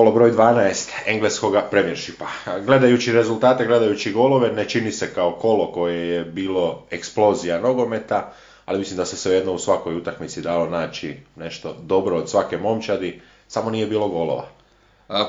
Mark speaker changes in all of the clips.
Speaker 1: Kolo broj 12 engleskog premiershipa. Gledajući rezultate, gledajući golove, ne čini se kao kolo koje je bilo eksplozija nogometa, ali mislim da se svejedno u svakoj utakmici dalo naći nešto dobro od svake momčadi, samo nije bilo golova.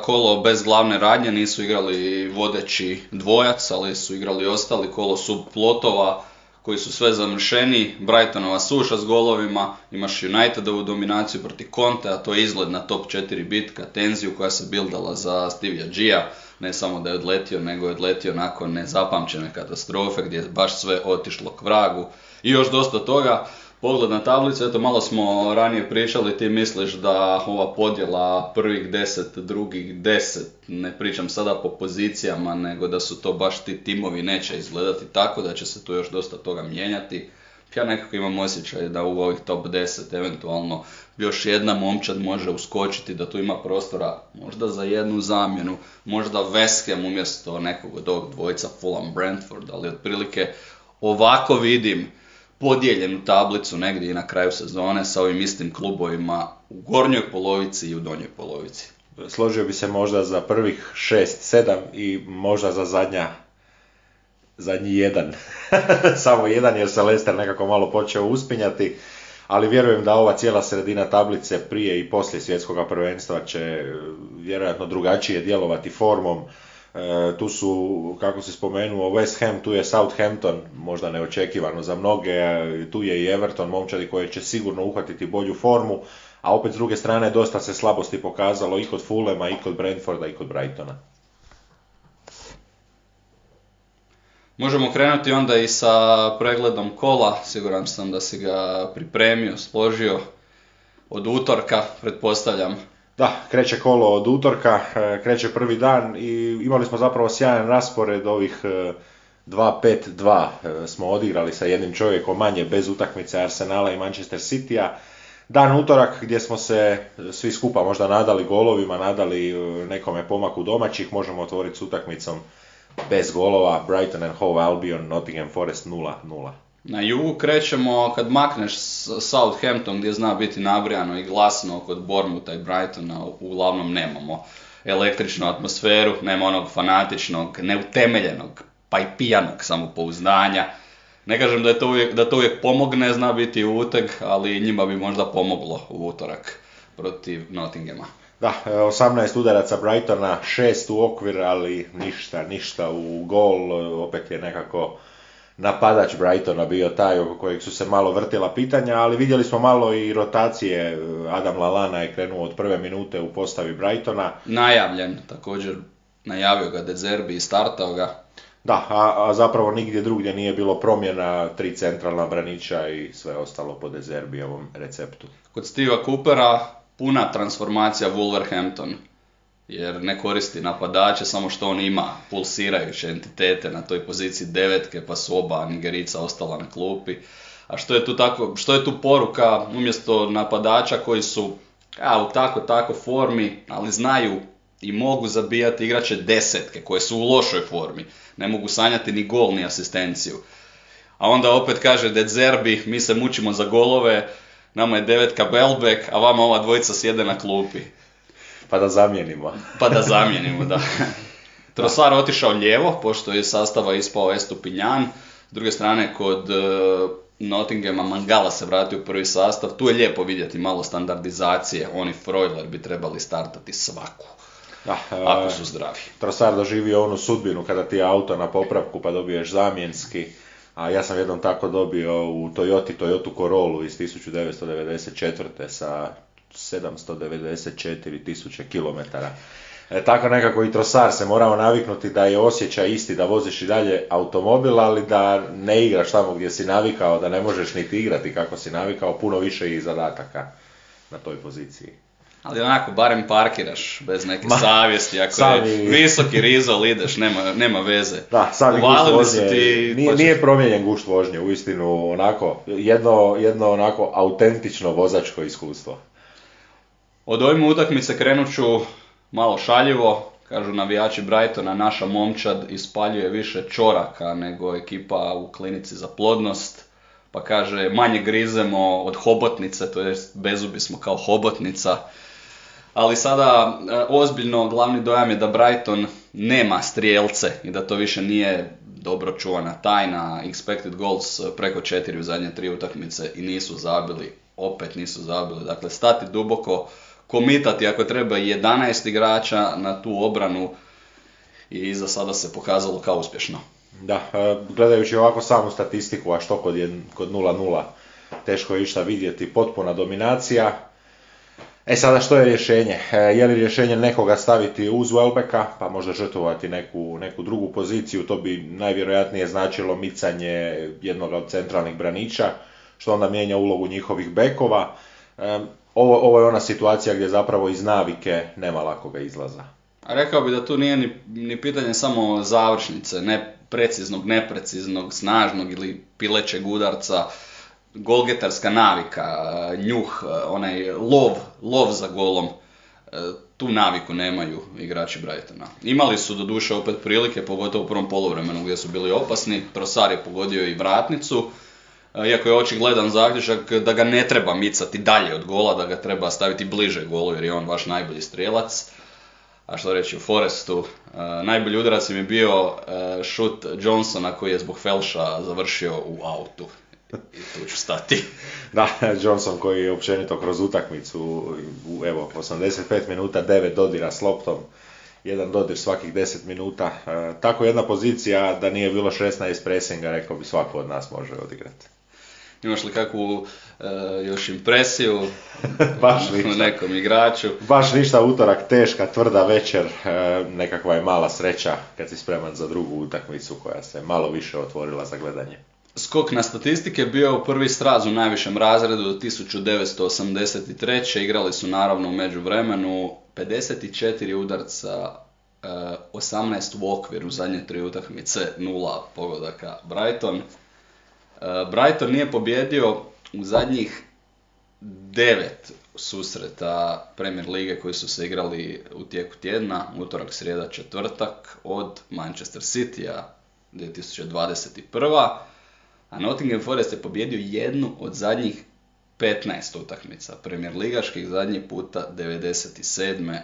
Speaker 2: Kolo bez glavne radnje nisu igrali vodeći dvojac, ali su igrali ostali kolo subplotova koji su sve zamršeni, Brightonova suša s golovima, imaš Unitedovu dominaciju protiv Conte, a to je izgled na top 4 bitka, tenziju koja se bildala za Stevia Gia, ne samo da je odletio, nego je odletio nakon nezapamćene katastrofe gdje je baš sve otišlo k vragu i još dosta toga. Pogled na tablicu, eto malo smo ranije pričali, ti misliš da ova podjela prvih deset, drugih deset, ne pričam sada po pozicijama, nego da su to baš ti timovi neće izgledati tako, da će se tu još dosta toga mijenjati. Ja nekako imam osjećaj da u ovih top 10 eventualno još jedna momčad može uskočiti, da tu ima prostora možda za jednu zamjenu, možda Ham umjesto nekog od ovog dvojica Fulham Brentford, ali otprilike ovako vidim podijeljenu tablicu negdje na kraju sezone sa ovim istim klubovima u gornjoj polovici i u donjoj polovici.
Speaker 1: Složio bi se možda za prvih 6-7 i možda za zadnja zadnji jedan. Samo jedan jer se Leicester nekako malo počeo uspinjati, ali vjerujem da ova cijela sredina tablice prije i poslije svjetskog prvenstva će vjerojatno drugačije djelovati formom. E, tu su, kako si spomenuo, West Ham, tu je Southampton, možda neočekivano za mnoge, e, tu je i Everton, momčadi koji će sigurno uhvatiti bolju formu, a opet s druge strane dosta se slabosti pokazalo i kod Fulema, i kod Brentforda, i kod Brightona.
Speaker 2: Možemo krenuti onda i sa pregledom kola, siguran sam da si ga pripremio, složio od utorka, pretpostavljam.
Speaker 1: Da, kreće kolo od utorka, e, kreće prvi dan i imali smo zapravo sjajan raspored ovih e, 2-5-2 e, smo odigrali sa jednim čovjekom manje bez utakmice Arsenala i Manchester Citya. Dan utorak gdje smo se svi skupa možda nadali golovima, nadali e, nekome pomaku domaćih, možemo otvoriti s utakmicom bez golova, Brighton and Hove Albion, Nottingham Forest 0-0.
Speaker 2: Na jugu krećemo kad makneš Southampton gdje zna biti nabrijano i glasno kod Bournemoutha i Brightona, uglavnom nemamo električnu atmosferu, nema onog fanatičnog, neutemeljenog, pa i pijanog samopouzdanja. Ne kažem da, je to uvijek, da to uvijek pomogne, zna biti uteg, ali njima bi možda pomoglo u utorak protiv Nottinghama.
Speaker 1: Da, e, 18 udaraca Brightona, 6 u okvir, ali ništa, ništa u gol, opet je nekako napadač Brightona bio taj oko kojeg su se malo vrtila pitanja, ali vidjeli smo malo i rotacije, e, Adam Lalana je krenuo od prve minute u postavi Brightona,
Speaker 2: Najavljen, također najavio ga De Zerbi i startao ga.
Speaker 1: da, a, a zapravo nigdje drugdje nije bilo promjena, tri centralna branića i sve ostalo po Dezerbijevom receptu.
Speaker 2: Kod Steve'a Coopera puna transformacija Wolverhampton, jer ne koristi napadače, samo što on ima pulsirajuće entitete na toj poziciji devetke, pa su oba Nigerica ostala na klupi. A što je tu, tako, što je tu poruka umjesto napadača koji su a, u tako tako formi, ali znaju i mogu zabijati igrače desetke koje su u lošoj formi. Ne mogu sanjati ni gol ni asistenciju. A onda opet kaže De Zerbi, mi se mučimo za golove, nama je devetka Belbek, a vama ova dvojica sjede na klupi.
Speaker 1: Pa da zamijenimo.
Speaker 2: Pa da zamijenimo, da. Trosar otišao lijevo, pošto je iz sastava ispao Estupinjan. S druge strane, kod e, Nottinghama Mangala se vratio u prvi sastav. Tu je lijepo vidjeti malo standardizacije. Oni Freuler bi trebali startati svaku,
Speaker 1: Da, e,
Speaker 2: ako su zdravi.
Speaker 1: Trosar doživio onu sudbinu kada ti je auto na popravku pa dobiješ zamjenski, a ja sam jednom tako dobio u Toyota Corolla iz 1994. sa 794 tisuće kilometara. E, tako nekako i Trosar se morao naviknuti da je osjećaj isti da voziš i dalje automobil, ali da ne igraš tamo gdje si navikao, da ne možeš niti igrati kako si navikao, puno više i zadataka na toj poziciji.
Speaker 2: Ali onako, barem parkiraš bez neke
Speaker 1: Ma,
Speaker 2: savjesti, ako
Speaker 1: sami-
Speaker 2: je visoki rizol ideš, nema, nema veze.
Speaker 1: Da, sami gušt vožnje,
Speaker 2: ti,
Speaker 1: nije, nije promijenjen gušt vožnje, uistinu onako, jedno, jedno onako autentično vozačko iskustvo.
Speaker 2: Od ovim utakmice krenut ću malo šaljivo, kažu navijači Brightona, naša momčad ispaljuje više čoraka nego ekipa u klinici za plodnost, pa kaže manje grizemo od hobotnice, to jest bezubi smo kao hobotnica. Ali sada e, ozbiljno glavni dojam je da Brighton nema strijelce i da to više nije dobro čuvana tajna. Expected goals preko četiri u zadnje tri utakmice i nisu zabili, opet nisu zabili. Dakle, stati duboko, komitati ako treba i 11 igrača na tu obranu i za sada se pokazalo kao uspješno.
Speaker 1: Da, e, gledajući ovako samu statistiku, a što kod, jed- kod 0-0, teško je išta vidjeti, potpuna dominacija. E sada što je rješenje? E, je li rješenje nekoga staviti uz Welbecka, pa možda žrtvovati neku, neku drugu poziciju, to bi najvjerojatnije značilo micanje jednog od centralnih braniča, što onda mijenja ulogu njihovih bekova. Ovo, ovo je ona situacija gdje zapravo iz navike nema lakoga izlaza.
Speaker 2: A rekao bi da tu nije ni, ni pitanje samo završnice, ne preciznog, nepreciznog, snažnog ili pilećeg udarca, golgetarska navika, njuh, onaj lov, lov za golom. E, Tu naviku nemaju igrači Brightona. Imali su do duše opet prilike, pogotovo u prvom poluvremenu gdje su bili opasni. Trosar je pogodio i vratnicu. E, Iako je očigledan zaključak da ga ne treba micati dalje od gola, da ga treba staviti bliže golu jer je on vaš najbolji strijelac. A što reći o Forestu, e, najbolji udarac im je bio e, šut Johnsona koji je zbog felša završio u autu. I tu ću stati.
Speaker 1: Da, Johnson koji je općenito kroz utakmicu, u, evo, 85 minuta, 9 dodira s loptom, jedan dodir svakih 10 minuta. Tako jedna pozicija da nije bilo 16 presinga, rekao bi svako od nas može odigrati.
Speaker 2: Imaš li kakvu e, još impresiju
Speaker 1: Baš ništa.
Speaker 2: nekom igraču?
Speaker 1: Baš ništa utorak, teška, tvrda večer, e, nekakva je mala sreća kad si spreman za drugu utakmicu koja se malo više otvorila za gledanje.
Speaker 2: Skok na statistike bio je u prvi straz u najvišem razredu do 1983. Igrali su naravno u međuvremenu 54 udarca, e, 18 u okviru, zadnje tri utakmice, nula pogodaka Brighton. Brighton nije pobjedio u zadnjih devet susreta Premier Lige koji su se igrali u tijeku tjedna, utorak, srijeda, četvrtak od Manchester City-a 2021. A Nottingham Forest je pobjedio jednu od zadnjih 15 utakmica Premier Ligaških, zadnji puta 97.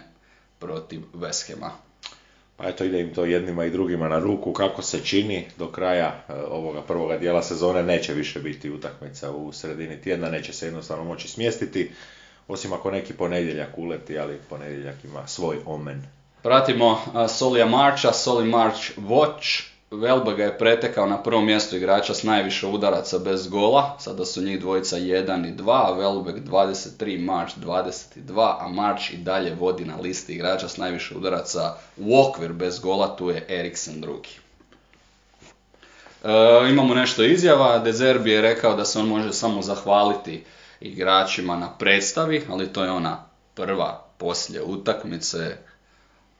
Speaker 2: protiv West Hama.
Speaker 1: Pa eto ide im to jednima i drugima na ruku kako se čini do kraja e, ovoga prvoga dijela sezone neće više biti utakmica u sredini tjedna, neće se jednostavno moći smjestiti, osim ako neki ponedjeljak uleti, ali ponedjeljak ima svoj omen.
Speaker 2: Pratimo Solija Marcha, Soli March Watch. Velba ga je pretekao na prvom mjestu igrača s najviše udaraca bez gola. Sada su njih dvojica 1 i 2, Velbek 23, March 22, a March i dalje vodi na listi igrača s najviše udaraca u okvir bez gola, tu je Eriksen drugi. E, imamo nešto izjava, De Zerbi je rekao da se on može samo zahvaliti igračima na predstavi, ali to je ona prva poslije utakmice,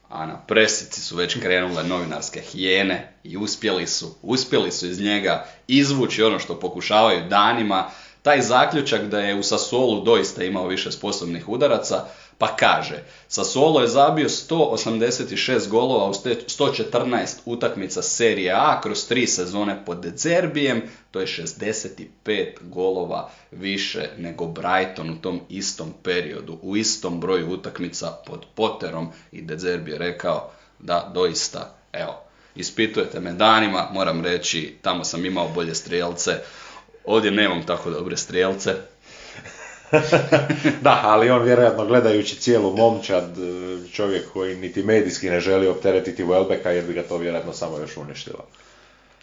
Speaker 2: a na presici su već krenule novinarske hijene i uspjeli su, uspjeli su iz njega izvući ono što pokušavaju danima, taj zaključak da je u Sassuolu doista imao više sposobnih udaraca, pa kaže, Sassuolo je zabio 186 golova u ste- 114 utakmica Serije A kroz tri sezone pod De Zerbijem, to je 65 golova više nego Brighton u tom istom periodu, u istom broju utakmica pod Potterom. I De Zerbi je rekao da doista, evo, ispitujete me danima, moram reći, tamo sam imao bolje strijelce, ovdje nemam tako dobre strijelce,
Speaker 1: Da, ali on vjerojatno gledajući cijelu momčad, e, čovjek koji niti medijski ne želi opteretiti Welbecka jer bi ga to vjerojatno samo još uništilo.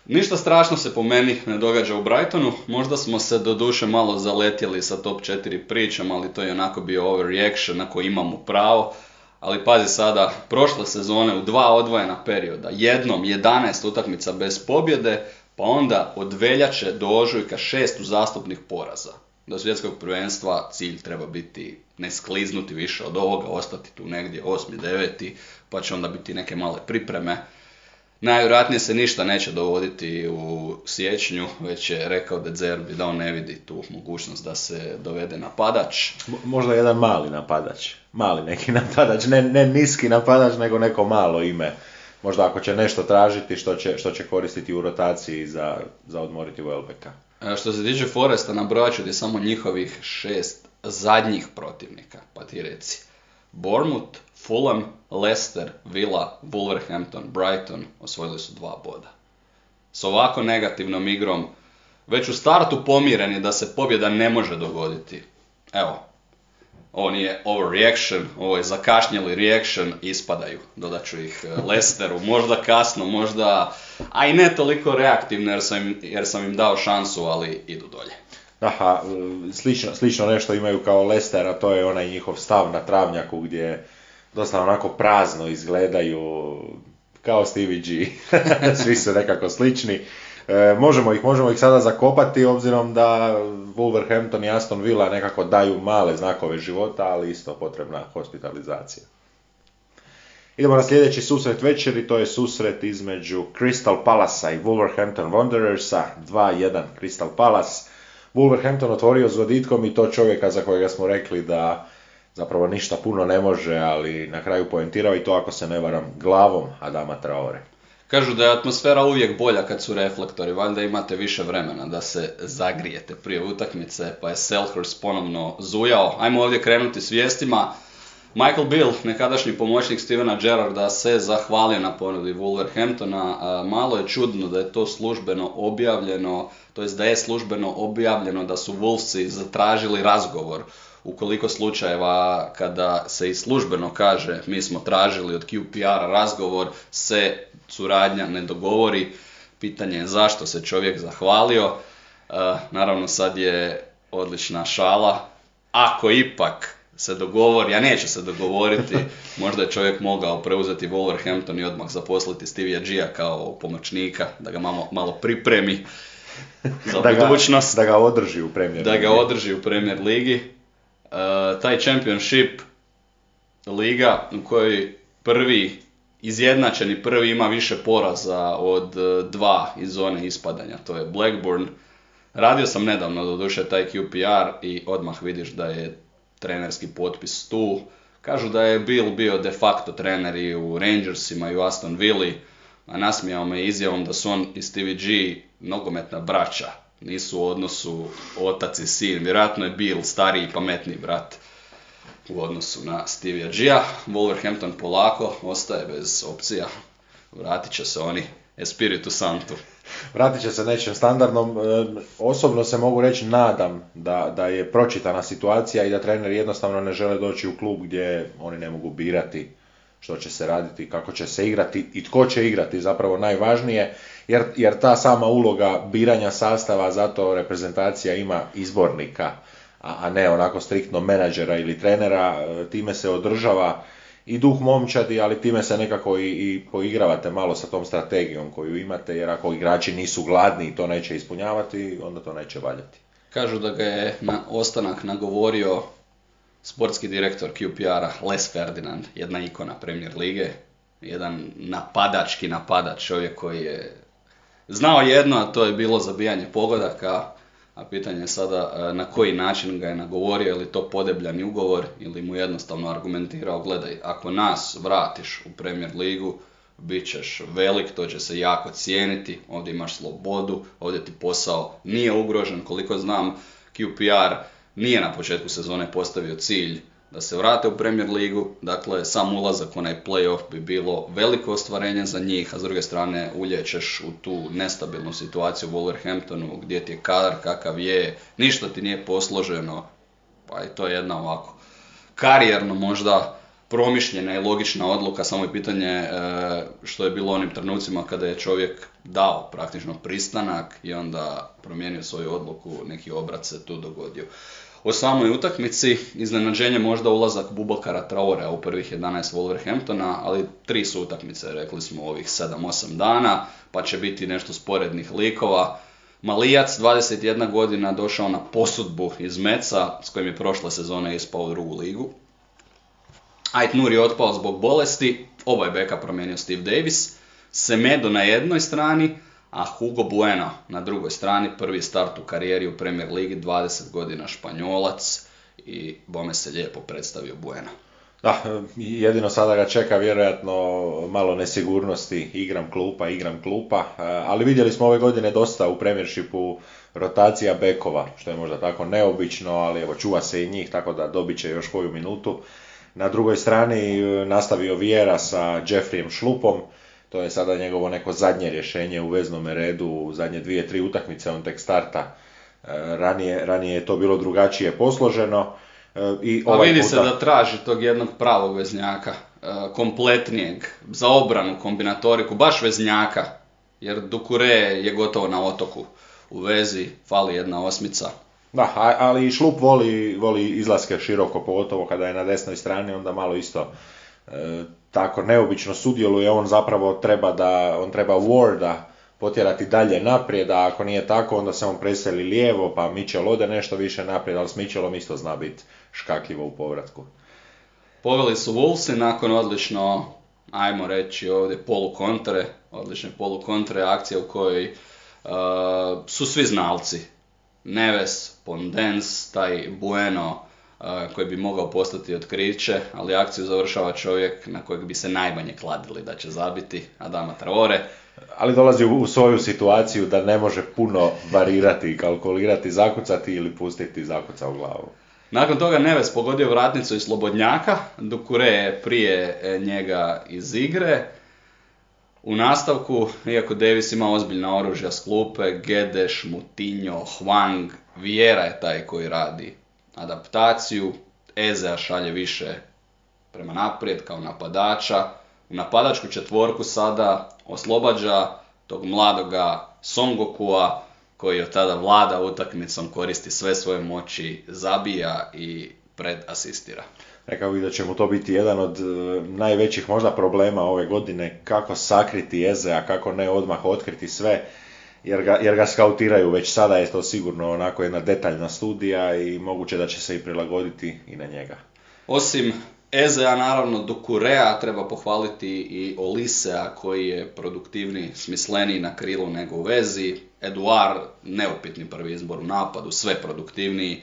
Speaker 2: Ništa strašno se po meni ne događa u Brightonu, možda smo se do duše malo zaletjeli sa top 4 pričama, ali to je onako bio overreaction na koji imamo pravo. Ali pazi sada, prošle sezone u dva odvojena perioda, jednom 11 utakmica bez pobjede, pa onda od veljače do ožujka šest uzastopnih poraza. Do svjetskog prvenstva cilj treba biti ne skliznuti više od ovoga, ostati tu negdje 8. 9. pa će onda biti neke male pripreme. Najvjerojatnije se ništa neće dovoditi u siječnju, već je rekao da Zerbi da on ne vidi tu mogućnost da se dovede napadač.
Speaker 1: Možda jedan mali napadač, mali neki napadač, ne, ne niski napadač, nego neko malo ime. Možda ako će nešto tražiti što će, što će koristiti u rotaciji za, za odmoriti Welbecka.
Speaker 2: E, Što se tiče Foresta, nabrojat ću samo njihovih šest zadnjih protivnika, pa ti reci. Bournemouth, Fulham, Leicester, Villa, Wolverhampton, Brighton osvojili su dva boda. S ovako negativnom igrom, već u startu pomireni da se pobjeda ne može dogoditi. Evo, ovo nije overreaction, ovo je zakašnjeli reaction, ispadaju. Dodat ću ih e, Leicesteru, možda kasno, možda, a i ne toliko reaktivno jer sam jer sam im dao šansu, ali idu dolje.
Speaker 1: Aha, slično, slično nešto imaju kao Leicester, a to je onaj njihov stav na travnjaku gdje dosta onako prazno izgledaju kao Stevie G. Svi su nekako slični. E, možemo ih, možemo ih sada zakopati obzirom da Wolverhampton i Aston Villa nekako daju male znakove života, ali isto potrebna hospitalizacija. Idemo na sljedeći susret večeri, to je susret između Crystal Palasa i Wolverhampton Wanderersa, 2-1 Crystal Palace. Wolverhampton otvorio s voditkom i to čovjeka za kojega smo rekli da zapravo ništa puno ne može, ali na kraju poentirao i to ako se ne varam glavom Adama Traore.
Speaker 2: Kažu da je atmosfera uvijek bolja kad su reflektori, valjda imate više vremena da se zagrijete prije utakmice, pa je Selhurst ponovno zujao. Ajmo ovdje krenuti s vijestima. Michael Bill, nekadašnji pomoćnik Stevena Gerrarda, se zahvalio na ponudi Wolverhamptona. Malo je čudno da je to službeno objavljeno, to jest da je službeno objavljeno da su Wolvesi zatražili razgovor u koliko slučajeva kada se i službeno kaže mi smo tražili od QPR-a razgovor, se suradnja ne dogovori. Pitanje je zašto se čovjek zahvalio. E, naravno sad je odlična šala. Ako ipak se dogovori, a neće se dogovoriti, možda je čovjek mogao preuzeti Wolverhampton i odmah zaposliti Stevie Gia kao pomoćnika, da ga malo, malo pripremi za
Speaker 1: Da ga,
Speaker 2: budućnost
Speaker 1: da ga održi u premijeru.
Speaker 2: da ga održi u Premier Ligi. E, taj Championship liga u kojoj prvi izjednačeni prvi ima više poraza od e, dva iz zone ispadanja, to je Blackburn. Radio sam nedavno doduše taj QPR i odmah vidiš da je trenerski potpis tu. Kažu da je Bill bio de facto trener i u Rangersima i u Aston Villa, a nasmijao me izjavom da su on i Stevie G nogometna braća. Nisu u odnosu otac i sin. Vjerojatno je Bill stariji i pametniji brat u odnosu na Stevie G-a. Wolverhampton polako ostaje bez opcija. Vratit će se oni Espiritu Santu.
Speaker 1: Vratit će se nečem standardnom. Osobno se mogu reći nadam da, da je pročitana situacija i da treneri jednostavno ne žele doći u klub gdje oni ne mogu birati što će se raditi, kako će se igrati i tko će igrati zapravo najvažnije, jer, jer ta sama uloga biranja sastava, zato reprezentacija ima izbornika, a, ne onako striktno menadžera ili trenera, e, time se održava i duh momčadi, ali time se nekako i, i poigravate malo sa tom strategijom koju imate, jer ako igrači nisu gladni i to neće ispunjavati, onda to neće valjati.
Speaker 2: Kažu da ga je na ostanak nagovorio sportski direktor QPR-a Les Ferdinand, jedna ikona Premier Lige, jedan napadački napadač, čovjek koji je znao jedno, a to je bilo zabijanje pogodaka, a pitanje je sada e, na koji način ga je nagovorio, je li to podebljani ugovor ili mu jednostavno argumentirao, gledaj, ako nas vratiš u Premier Ligu, bit ćeš velik, to će se jako cijeniti, ovdje imaš slobodu, ovdje ti posao nije ugrožen, koliko znam, QPR nije na početku sezone postavio cilj da se vrate u Premier Ligu, dakle sam ulazak u onaj playoff bi bilo veliko ostvarenje za njih, a s druge strane ulječeš u tu nestabilnu situaciju u Wolverhamptonu gdje ti je kadar kakav je, ništa ti nije posloženo, pa i to je jedna ovako karijerno možda promišljena i logična odluka, samo je pitanje e, što je bilo onim trenucima kada je čovjek dao praktično pristanak i onda promijenio svoju odluku, neki obrat se tu dogodio. O samoj utakmici, iznenađenje možda ulazak Bubakara Traorea u prvih 11 Wolverhamptona, ali tri su utakmice, rekli smo, ovih 7-8 dana, pa će biti nešto sporednih likova. Malijac, 21 godina, došao na posudbu iz Meca, s kojim je prošle sezone ispao u drugu ligu. Ait Nur je otpao zbog bolesti, ovaj beka promijenio Steve Davis, Semedo na jednoj strani, a Hugo Bueno na drugoj strani, prvi start u karijeri u Premier Ligi, 20 godina španjolac i bome se lijepo predstavio Bueno.
Speaker 1: Da, jedino sada ga čeka vjerojatno malo nesigurnosti, igram klupa, igram klupa, ali vidjeli smo ove godine dosta u Premiershipu rotacija bekova, što je možda tako neobično, ali evo čuva se i njih, tako da dobit će još koju minutu. Na drugoj strani e, nastavio Vjera sa Jeffreyem Šlupom, to je sada njegovo neko zadnje rješenje u veznom redu, u zadnje dvije, tri utakmice, on tek starta. E, ranije, ranije je to bilo drugačije posloženo.
Speaker 2: E, I A ovaj vidi se da traži tog jednog pravog veznjaka, kompletnijeg, za obranu, kombinatoriku, baš veznjaka, jer Dukure je gotovo na otoku u vezi, fali jedna osmica.
Speaker 1: Da, ali i Šlup voli, voli izlaske široko, pogotovo kada je na desnoj strani, onda malo isto e, tako neobično sudjeluje, on zapravo treba da, on treba Warda potjerati dalje naprijed, a ako nije tako, onda se on preseli lijevo, pa Mitchell ode nešto više naprijed, ali s Mitchellom isto zna biti škakljivo u povratku.
Speaker 2: Poveli su Wolvesi nakon odlično, ajmo reći ovdje, polukontre, odlične polukontre akcije u kojoj uh, su svi znalci Neves, Pondens, taj Bueno koji bi mogao postati otkriće, ali akciju završava čovjek na kojeg bi se najmanje kladili da će zabiti, Adama Traore.
Speaker 1: Ali dolazi u svoju situaciju da ne može puno varirati, kalkulirati, zakucati ili pustiti zakuca u glavu.
Speaker 2: Nakon toga Neves pogodio vratnicu iz Slobodnjaka, Dukure je prije e, njega iz igre. U nastavku, iako Davis ima ozbiljna oružja s klupe, Gedeš, Mutinho, Hwang, Vjera je taj koji radi adaptaciju. Ezea šalje više prema naprijed kao napadača. U napadačku četvorku sada oslobađa tog mladoga Songokua koji od tada vlada utakmicom, koristi sve svoje moći, zabija i predasistira.
Speaker 1: Rekao bih da će mu to biti jedan od e, najvećih možda problema ove godine, kako sakriti Ezea, kako ne odmah otkriti sve, jer ga, jer ga skautiraju već sada, je to sigurno onako jedna detaljna studija i moguće da će se i prilagoditi i na njega.
Speaker 2: Osim Ezea, naravno, Dukurea treba pohvaliti i Olisea koji je produktivniji, smisleniji na krilu nego u vezi. Eduard, neupitni prvi izbor u napadu, sve produktivniji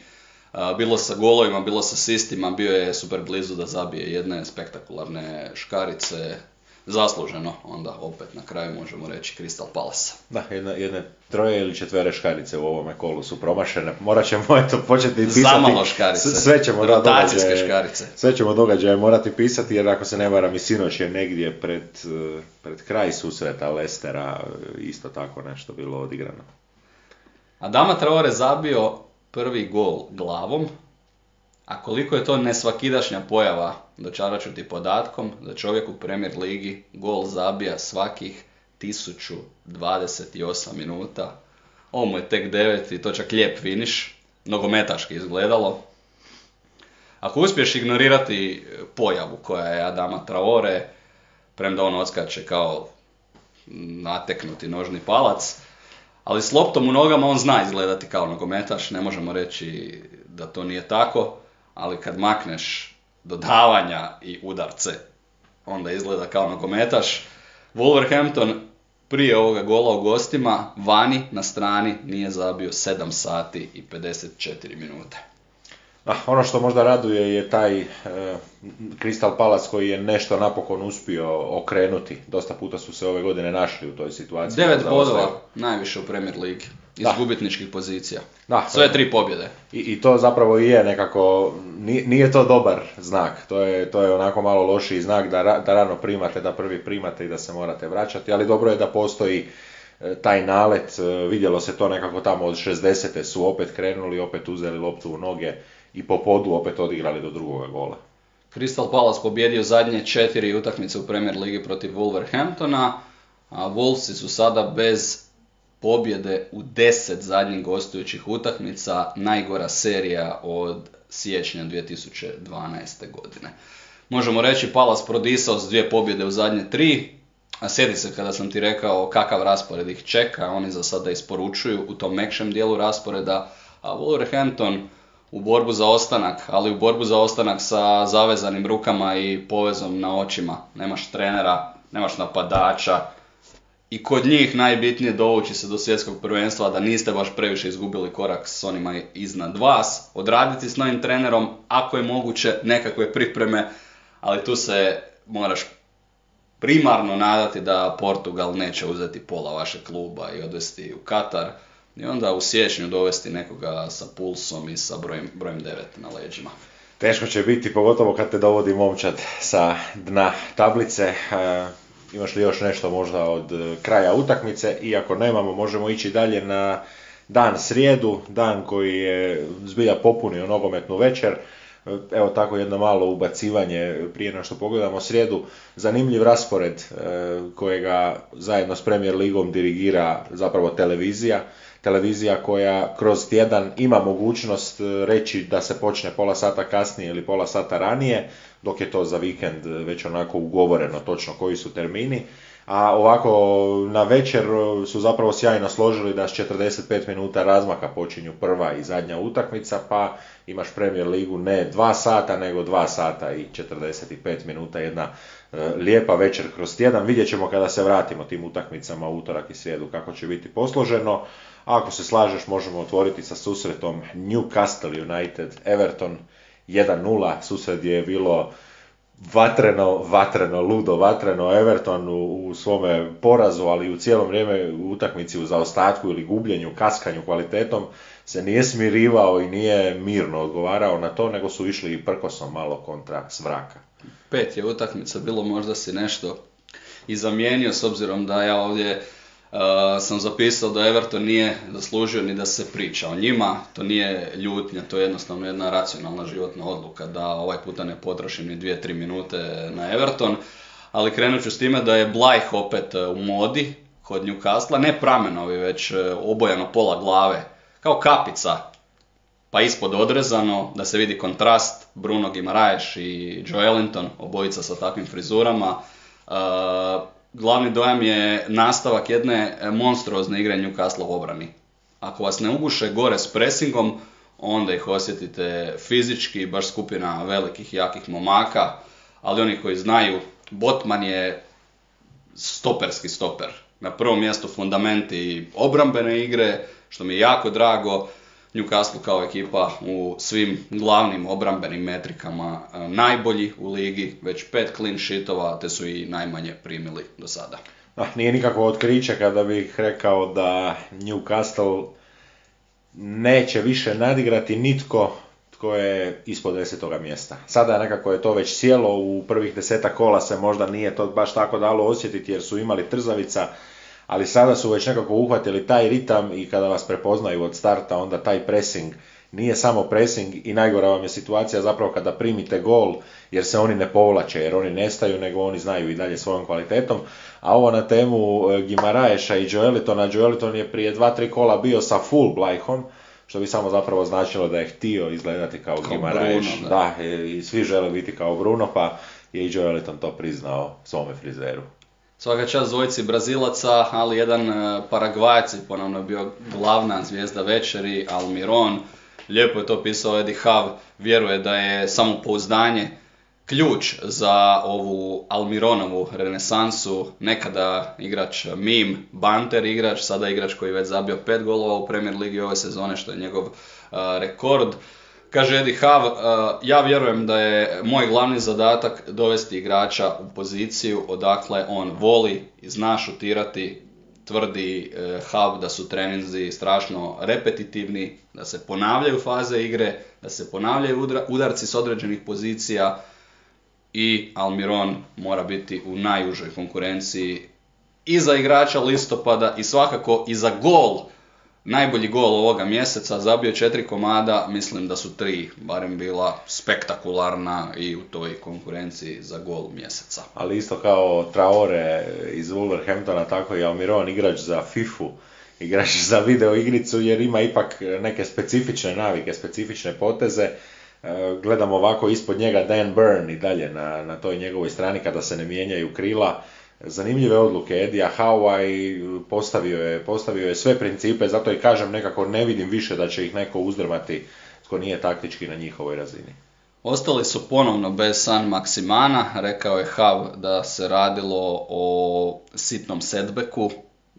Speaker 2: bilo sa golovima, bilo sa sistima, bio je super blizu da zabije jedne spektakularne škarice, zasluženo onda opet na kraju možemo reći Crystal Palace.
Speaker 1: Da, jedne, jedne troje ili četvere škarice u ovome kolu su promašene. Morat ćemo eto početi pisati.
Speaker 2: Zamalo škarice.
Speaker 1: Sve ćemo
Speaker 2: da događaje, škarice.
Speaker 1: Sve ćemo događaje morati pisati jer ako se ne varam i sinoć je negdje pred, pred kraj susreta Lestera isto tako nešto bilo odigrano.
Speaker 2: Adama Traore zabio prvi gol glavom, a koliko je to nesvakidašnja pojava, dočarat ću ti podatkom, da čovjek u Premier Ligi gol zabija svakih 1028 minuta. Ovo mu je tek devet i to čak lijep finiš, nogometaški izgledalo. Ako uspiješ ignorirati pojavu koja je Adama Traore, premda on odskače kao nateknuti nožni palac, ali s loptom u nogama on zna izgledati kao nogometaš, ne možemo reći da to nije tako, ali kad makneš dodavanja i udarce, onda izgleda kao nogometaš. Wolverhampton prije ovoga gola u gostima, vani na strani nije zabio 7 sati i 54 minute.
Speaker 1: Ah, ono što možda raduje je taj e, Crystal Palace koji je nešto napokon uspio okrenuti. Dosta puta su se ove godine našli u toj situaciji.
Speaker 2: Devet bodova, najviše u Premier League iz da. gubitničkih pozicija. Da, Sve tri pobjede.
Speaker 1: I, I to zapravo i je nekako, nije, to dobar znak, to je, to je onako malo lošiji znak da, da rano primate, da prvi primate i da se morate vraćati, ali dobro je da postoji e, taj nalet, e, vidjelo se to nekako tamo od 60. su opet krenuli, opet uzeli loptu u noge i po podu opet odigrali do drugoga gola.
Speaker 2: Crystal Palace pobjedio zadnje četiri utakmice u Premier Ligi protiv Wolverhamptona, a Wolvesi su sada bez pobjede u deset zadnjih gostujućih utakmica, najgora serija od siječnja 2012. godine. Možemo reći Palace prodisao s dvije pobjede u zadnje tri, a sjedi se kada sam ti rekao kakav raspored ih čeka, oni za sada isporučuju u tom mekšem dijelu rasporeda, a Wolverhampton u borbu za ostanak, ali u borbu za ostanak sa zavezanim rukama i povezom na očima. Nemaš trenera, nemaš napadača, i kod njih najbitnije dovući se do svjetskog prvenstva da niste baš previše izgubili korak s onima iznad vas, odraditi s novim trenerom, ako je moguće, nekakve pripreme, ali tu se moraš primarno nadati da Portugal neće uzeti pola vašeg kluba i odvesti u Katar i onda u siječnju dovesti nekoga sa pulsom i sa brojem, brojem 9 na leđima.
Speaker 1: Teško će biti, pogotovo kad te dovodi momčad sa dna tablice. Imaš li još nešto možda od e, kraja utakmice? Iako nemamo, možemo ići dalje na dan srijedu, dan koji je zbilja popunio nogometnu večer. E, evo tako jedno malo ubacivanje prije na što pogledamo srijedu. Zanimljiv raspored e, kojega zajedno s Premier Ligom dirigira zapravo televizija. Televizija koja kroz tjedan ima mogućnost reći da se počne pola sata kasnije ili pola sata ranije dok je to za vikend već onako ugovoreno točno koji su termini. A ovako na večer su zapravo sjajno složili da s 45 minuta razmaka počinju prva i zadnja utakmica, pa imaš Premier ligu ne 2 sata, nego 2 sata i 45 minuta, jedna e, lijepa večer kroz tjedan. Vidjet ćemo kada se vratimo tim utakmicama utorak i srijedu kako će biti posloženo. Ako se slažeš možemo otvoriti sa susretom Newcastle United Everton 1-0, susred je bilo vatreno, vatreno, ludo, vatreno Everton u, u svome porazu, ali u cijelom vrijeme u utakmici u zaostatku ili gubljenju, kaskanju kvalitetom se nije smirivao i nije mirno odgovarao na to, nego su išli i prkosom malo kontra svraka.
Speaker 2: Pet je utakmica, bilo možda si nešto i zamijenio s obzirom da ja ovdje Uh, sam zapisao da Everton nije zaslužio ni da se priča o njima, to nije ljutnja, to je jednostavno jedna racionalna životna odluka da ovaj puta ne potrošim ni dvije, tri minute na Everton, ali krenut ću s time da je Blajh opet uh, u modi kod Newcastle, ne pramenovi, već uh, obojano pola glave, kao kapica, pa ispod odrezano, da se vidi kontrast, Bruno Gimaraeš i Joe Ellington, obojica sa takvim frizurama, glavni dojam je nastavak jedne e, monstruozne igre Newcastle u obrani. Ako vas ne uguše gore s presingom, onda ih osjetite fizički, baš skupina velikih, jakih momaka, ali oni koji znaju, Botman je stoperski stoper. Na prvom mjestu fundamenti obrambene igre, što mi je jako drago, Newcastle kao ekipa u svim glavnim obrambenim metrikama e, najbolji u ligi, već pet clean sheetova, te su i najmanje primili do sada.
Speaker 1: Ah, nije nikakvo otkriće kada bih rekao da Newcastle neće više nadigrati nitko tko je ispod desetoga mjesta. Sada nekako je to već sjelo, u prvih deseta kola se možda nije to baš tako dalo osjetiti jer su imali trzavica, ali sada su već nekako uhvatili taj ritam i kada vas prepoznaju od starta, onda taj pressing nije samo pressing i najgora vam je situacija zapravo kada primite gol jer se oni ne povlače, jer oni nestaju nego oni znaju i dalje svojom kvalitetom. A ovo na temu e, Gimaraeša i Joelitona, Joeliton je prije dva, tri kola bio sa full blajhom, što bi samo zapravo značilo da je htio izgledati kao, kao Gimaraeš. da. i svi žele biti kao Bruno, pa je i Joeliton to priznao svome frizeru.
Speaker 2: Svaka čast dvojici Brazilaca, ali jedan e, Paragvajac je ponovno bio glavna zvijezda večeri, Almiron. Lijepo je to pisao Eddie Hav, vjeruje da je samopouzdanje ključ za ovu Almironovu renesansu. Nekada igrač Mim, Banter igrač, sada igrač koji je već zabio pet golova u Premier Ligi ove sezone, što je njegov uh, rekord. Kaže Eddie Hav, uh, ja vjerujem da je moj glavni zadatak dovesti igrača u poziciju odakle on voli i zna šutirati. Tvrdi uh, Hav da su treninzi strašno repetitivni, da se ponavljaju faze igre, da se ponavljaju udarci s određenih pozicija i Almiron mora biti u najužoj konkurenciji i za igrača listopada i svakako i za gol najbolji gol ovoga mjeseca, zabio četiri komada, mislim da su tri barem bila spektakularna i u toj konkurenciji za gol mjeseca.
Speaker 1: Ali isto kao Traore iz Wolverhamptona, tako i Almiron, igrač za FIFU, igrač za video igricu jer ima ipak neke specifične navike, specifične poteze. E, gledamo ovako ispod njega Dan Burn i dalje na, na toj njegovoj strani kada se ne mijenjaju krila zanimljive odluke. Eddie Hawaii postavio je, postavio je sve principe, zato i kažem nekako ne vidim više da će ih neko uzdrmati tko nije taktički na njihovoj razini.
Speaker 2: Ostali su ponovno bez San Maksimana, rekao je Hav da se radilo o sitnom setbacku,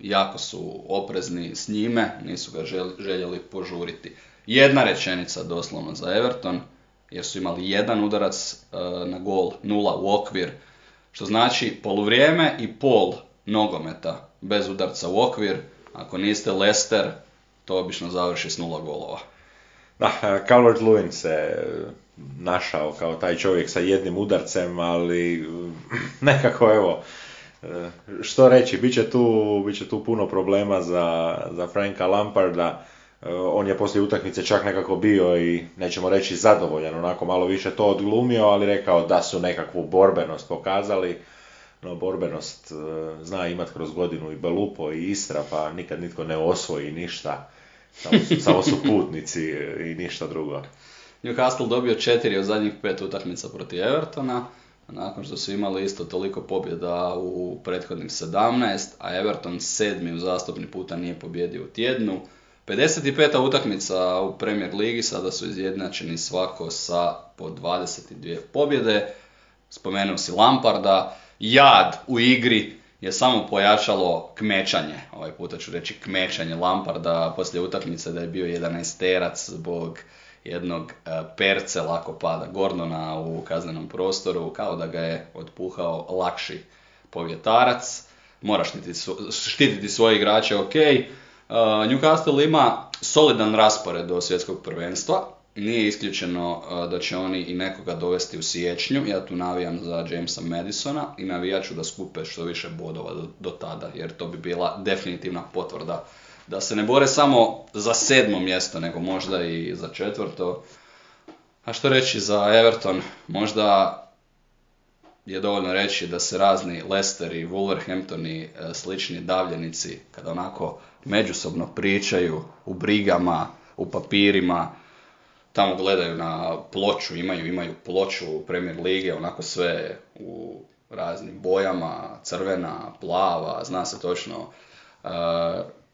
Speaker 2: jako su oprezni s njime, nisu ga željeli požuriti. Jedna rečenica doslovno za Everton, jer su imali jedan udarac e, na gol, nula u okvir, što znači poluvrijeme i pol nogometa bez udarca u okvir. Ako niste Leicester, to obično završi s nula golova.
Speaker 1: Da, Calvert Lewin se našao kao taj čovjek sa jednim udarcem, ali nekako evo, što reći, bit će tu, bit će tu puno problema za, za Franka Lamparda. On je poslije utakmice čak nekako bio i nećemo reći zadovoljan, onako malo više to odglumio, ali rekao da su nekakvu borbenost pokazali. No, borbenost e, zna imat kroz godinu i Belupo i Istra, pa nikad nitko ne osvoji ništa. Samo su, samo su putnici i ništa drugo.
Speaker 2: Newcastle dobio četiri od zadnjih pet utakmica protiv Evertona, nakon što su imali isto toliko pobjeda u prethodnih 17, a Everton sedmi u zastupni puta nije pobjedio u tjednu. 55. utakmica u Premier Ligi, sada su izjednačeni svako sa po 22 pobjede. Spomenuo si Lamparda, jad u igri je samo pojačalo kmečanje, ovaj puta ću reći kmečanje Lamparda poslije utakmice da je bio 11 terac zbog jednog e, perce lako pada Gordona u kaznenom prostoru, kao da ga je otpuhao lakši povjetarac. Moraš štititi svoje igrače, ok. E, Newcastle ima solidan raspored do svjetskog prvenstva. Nije isključeno e, da će oni i nekoga dovesti u siječnju. Ja tu navijam za Jamesa Madisona i navijaću da skupe što više bodova do, do tada, jer to bi bila definitivna potvrda da se ne bore samo za sedmo mjesto, nego možda i za četvrto. A što reći za Everton? Možda je dovoljno reći da se razni Leicester i Wolverhampton i e, slični davljenici, kada onako međusobno pričaju u brigama, u papirima, tamo gledaju na ploču, imaju, imaju ploču u Premier Lige, onako sve u raznim bojama, crvena, plava, zna se točno e,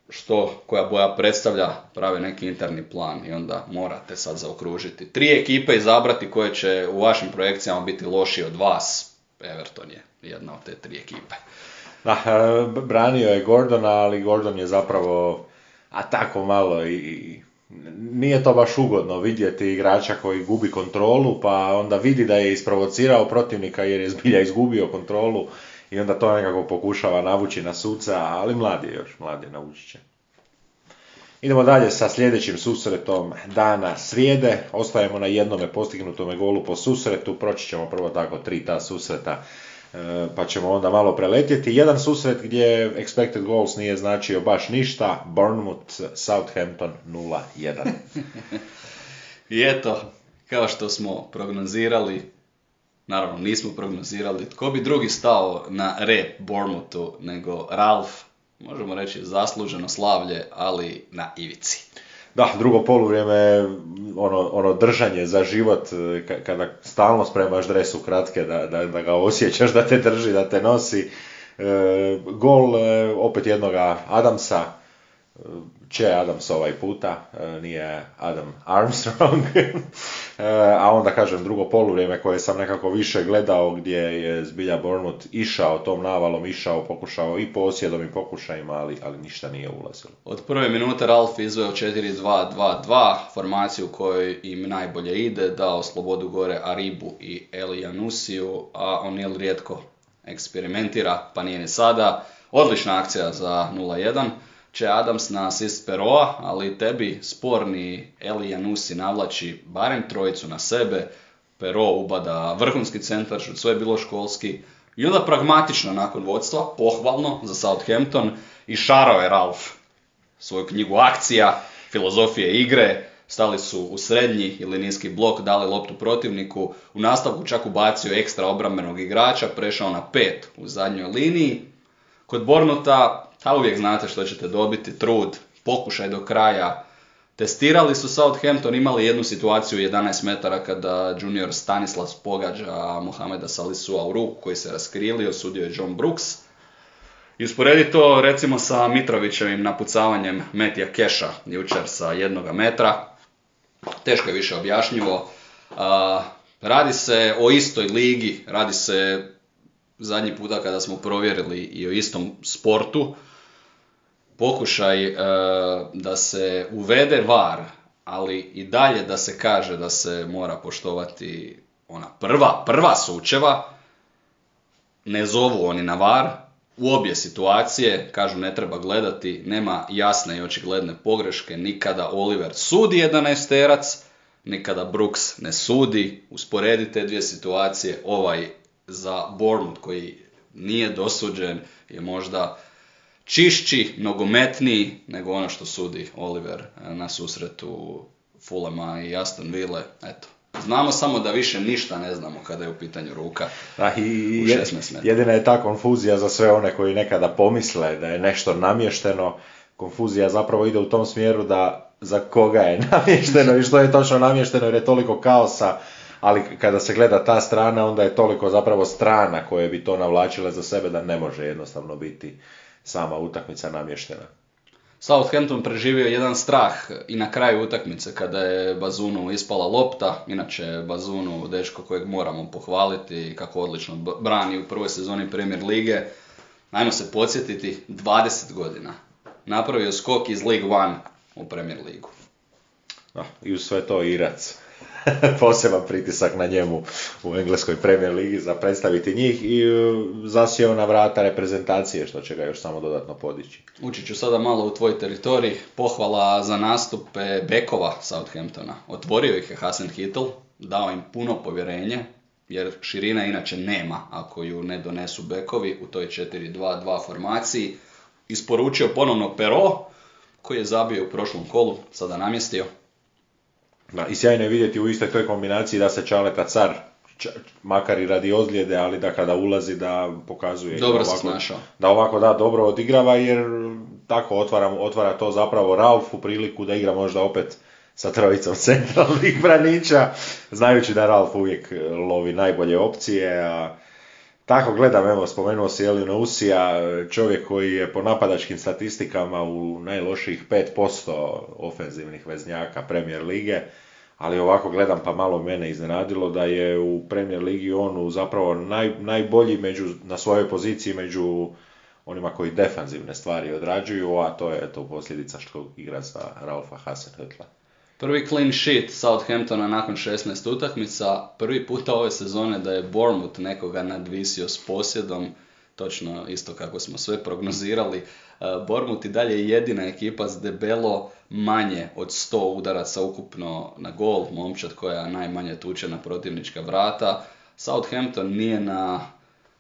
Speaker 2: što koja boja predstavlja, prave neki interni plan i onda morate sad zaokružiti. Tri ekipe izabrati koje će u vašim projekcijama biti loši od vas. Everton je jedna od te tri ekipe.
Speaker 1: Da, e, branio je Gordona, ali Gordon je zapravo, a tako malo i nije to baš ugodno vidjeti igrača koji gubi kontrolu, pa onda vidi da je isprovocirao protivnika jer je zbilja izgubio kontrolu i onda to nekako pokušava navući na suca, ali mladi je još, mladi je, naučit će. Idemo dalje sa sljedećim susretom dana srijede. Ostajemo na jednome postignutome golu po susretu. Proći ćemo prvo tako tri ta susreta e, pa ćemo onda malo preletjeti. Jedan susret gdje expected goals nije značio baš ništa. Bournemouth, Southampton 0-1.
Speaker 2: I eto, kao što smo prognozirali, naravno nismo prognozirali, tko bi drugi stao na rep Bournemouthu nego Ralph, možemo reći zasluženo slavlje, ali na ivici.
Speaker 1: Da, drugo poluvrijeme, ono, ono držanje za život, kada stalno spremaš dres u kratke, da, da, da ga osjećaš, da te drži, da te nosi. E, gol e, opet jednoga Adamsa, Če Adams ovaj puta, e, nije Adam Armstrong, e, a onda kažem drugo poluvrijeme koje sam nekako više gledao gdje je zbilja Bournemouth išao tom navalom, išao, pokušao i posjedom i pokušajima, ali, ali ništa nije ulazilo.
Speaker 2: Od prve minute Ralf izveo 4-2-2-2, formaciju kojoj im najbolje ide, dao slobodu gore Aribu i Elija Nusiju, a O'Neill rijetko eksperimentira, pa nije ni sada. Odlična akcija za 0-1. Če Adams na asist Peroa, ali tebi sporni Elija Nusi navlači barem trojicu na sebe, Pero ubada vrhunski centar, što sve je bilo školski, i onda pragmatično nakon vodstva, pohvalno za Southampton, i šarao je Ralf svoju knjigu akcija, filozofije igre, stali su u srednji ili niski blok, dali loptu protivniku, u nastavku čak ubacio ekstra obrambenog igrača, prešao na pet u zadnjoj liniji. Kod Bornuta a uvijek znate što ćete dobiti, trud, pokušaj do kraja. Testirali su Southampton, imali jednu situaciju 11 metara kada junior Stanislas pogađa Mohameda Salisua u ruku koji se raskrili, osudio je John Brooks, I usporedi to recimo sa Mitrovićevim napucavanjem Metija Keša jučer sa jednoga metra. Teško je više objašnjivo. A, radi se o istoj ligi, radi se zadnji puta kada smo provjerili i o istom sportu. Pokušaj e, da se uvede VAR, ali i dalje da se kaže da se mora poštovati ona prva, prva sučeva, ne zovu oni na VAR, u obje situacije, kažu ne treba gledati, nema jasne i očigledne pogreške, nikada Oliver sudi 11 terac, nikada Brooks ne sudi, usporedite dvije situacije, ovaj za Bournemouth koji nije dosuđen je možda čišći, nogometniji nego ono što sudi Oliver na susretu Fulama i Aston Ville, eto. Znamo samo da više ništa ne znamo kada je u pitanju ruka
Speaker 1: Da, i
Speaker 2: u 16 metara.
Speaker 1: jedina je ta konfuzija za sve one koji nekada pomisle da je nešto namješteno. Konfuzija zapravo ide u tom smjeru da za koga je namješteno i što je točno namješteno jer je toliko kaosa, ali kada se gleda ta strana onda je toliko zapravo strana koje bi to navlačile za sebe da ne može jednostavno biti sama utakmica namještena.
Speaker 2: Southampton preživio jedan strah i na kraju utakmice kada je Bazunu ispala lopta, inače Bazunu dečko kojeg moramo pohvaliti kako odlično brani u prvoj sezoni Premier Lige. Ajmo se podsjetiti, 20 godina. Napravio skok iz League One u Premier Ligu.
Speaker 1: Da, I uz sve to Irac. Poseban pritisak na njemu u engleskoj Premier Ligi za predstaviti njih i e, zasjeo na vrata reprezentacije što će ga još samo dodatno podići.
Speaker 2: Ući ću sada malo u tvoj teritorij. Pohvala za nastupe bekova Southamptona. Otvorio ih je Hasan Hittel, dao im puno povjerenje, jer širina inače nema ako ju ne donesu bekovi u toj 4-2-2 formaciji. Isporučio ponovno Pero, koji je zabio u prošlom kolu, sada namjestio.
Speaker 1: Da, I sjajno je vidjeti u istoj toj kombinaciji da se Čaleta car, ča- makar i radi ozljede, ali da kada ulazi da pokazuje
Speaker 2: Dobro
Speaker 1: da ovako, da ovako da dobro odigrava jer tako otvara, otvara to zapravo Ralfu priliku da igra možda opet sa trojicom centralnih braniča, znajući da Ralf uvijek lovi najbolje opcije, a tako gledam, evo, spomenuo si Elina Usija, čovjek koji je po napadačkim statistikama u najlošijih 5% ofenzivnih veznjaka Premier Lige, ali ovako gledam pa malo mene iznenadilo da je u Premier Ligi on zapravo naj, najbolji među, na svojoj poziciji među onima koji defanzivne stvari odrađuju, a to je eto posljedica što igra za Ralfa Hasenhüttla.
Speaker 2: Prvi clean sheet Southamptona nakon 16 utakmica, prvi puta ove sezone da je Bournemouth nekoga nadvisio s posjedom, točno isto kako smo sve prognozirali. E, Bournemouth i dalje je jedina ekipa s debelo manje od 100 udaraca ukupno na gol, momčad koja najmanje tuče na protivnička vrata. Southampton nije na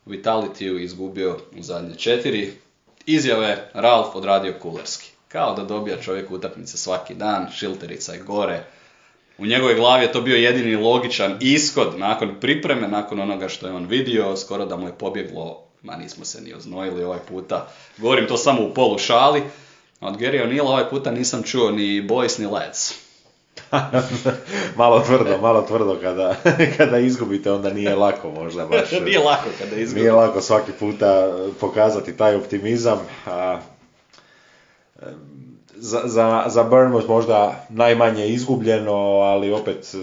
Speaker 2: Vitalitiju izgubio u zadnje četiri. Izjave Ralf odradio kulerski. Kao da dobija čovjek utakmice svaki dan, šilterica je gore. U njegovoj glavi je to bio jedini logičan ishod nakon pripreme, nakon onoga što je on vidio, skoro da mu je pobjeglo, ma nismo se ni oznojili ovaj puta. Govorim to samo u polu šali. Od Gary O'Neilla ovaj puta nisam čuo ni boys ni lads.
Speaker 1: malo tvrdo, malo tvrdo kada, kada izgubite, onda nije lako možda baš.
Speaker 2: Nije lako kada izgubi.
Speaker 1: Nije lako svaki puta pokazati taj optimizam. A, za, za, za možda najmanje izgubljeno, ali opet e,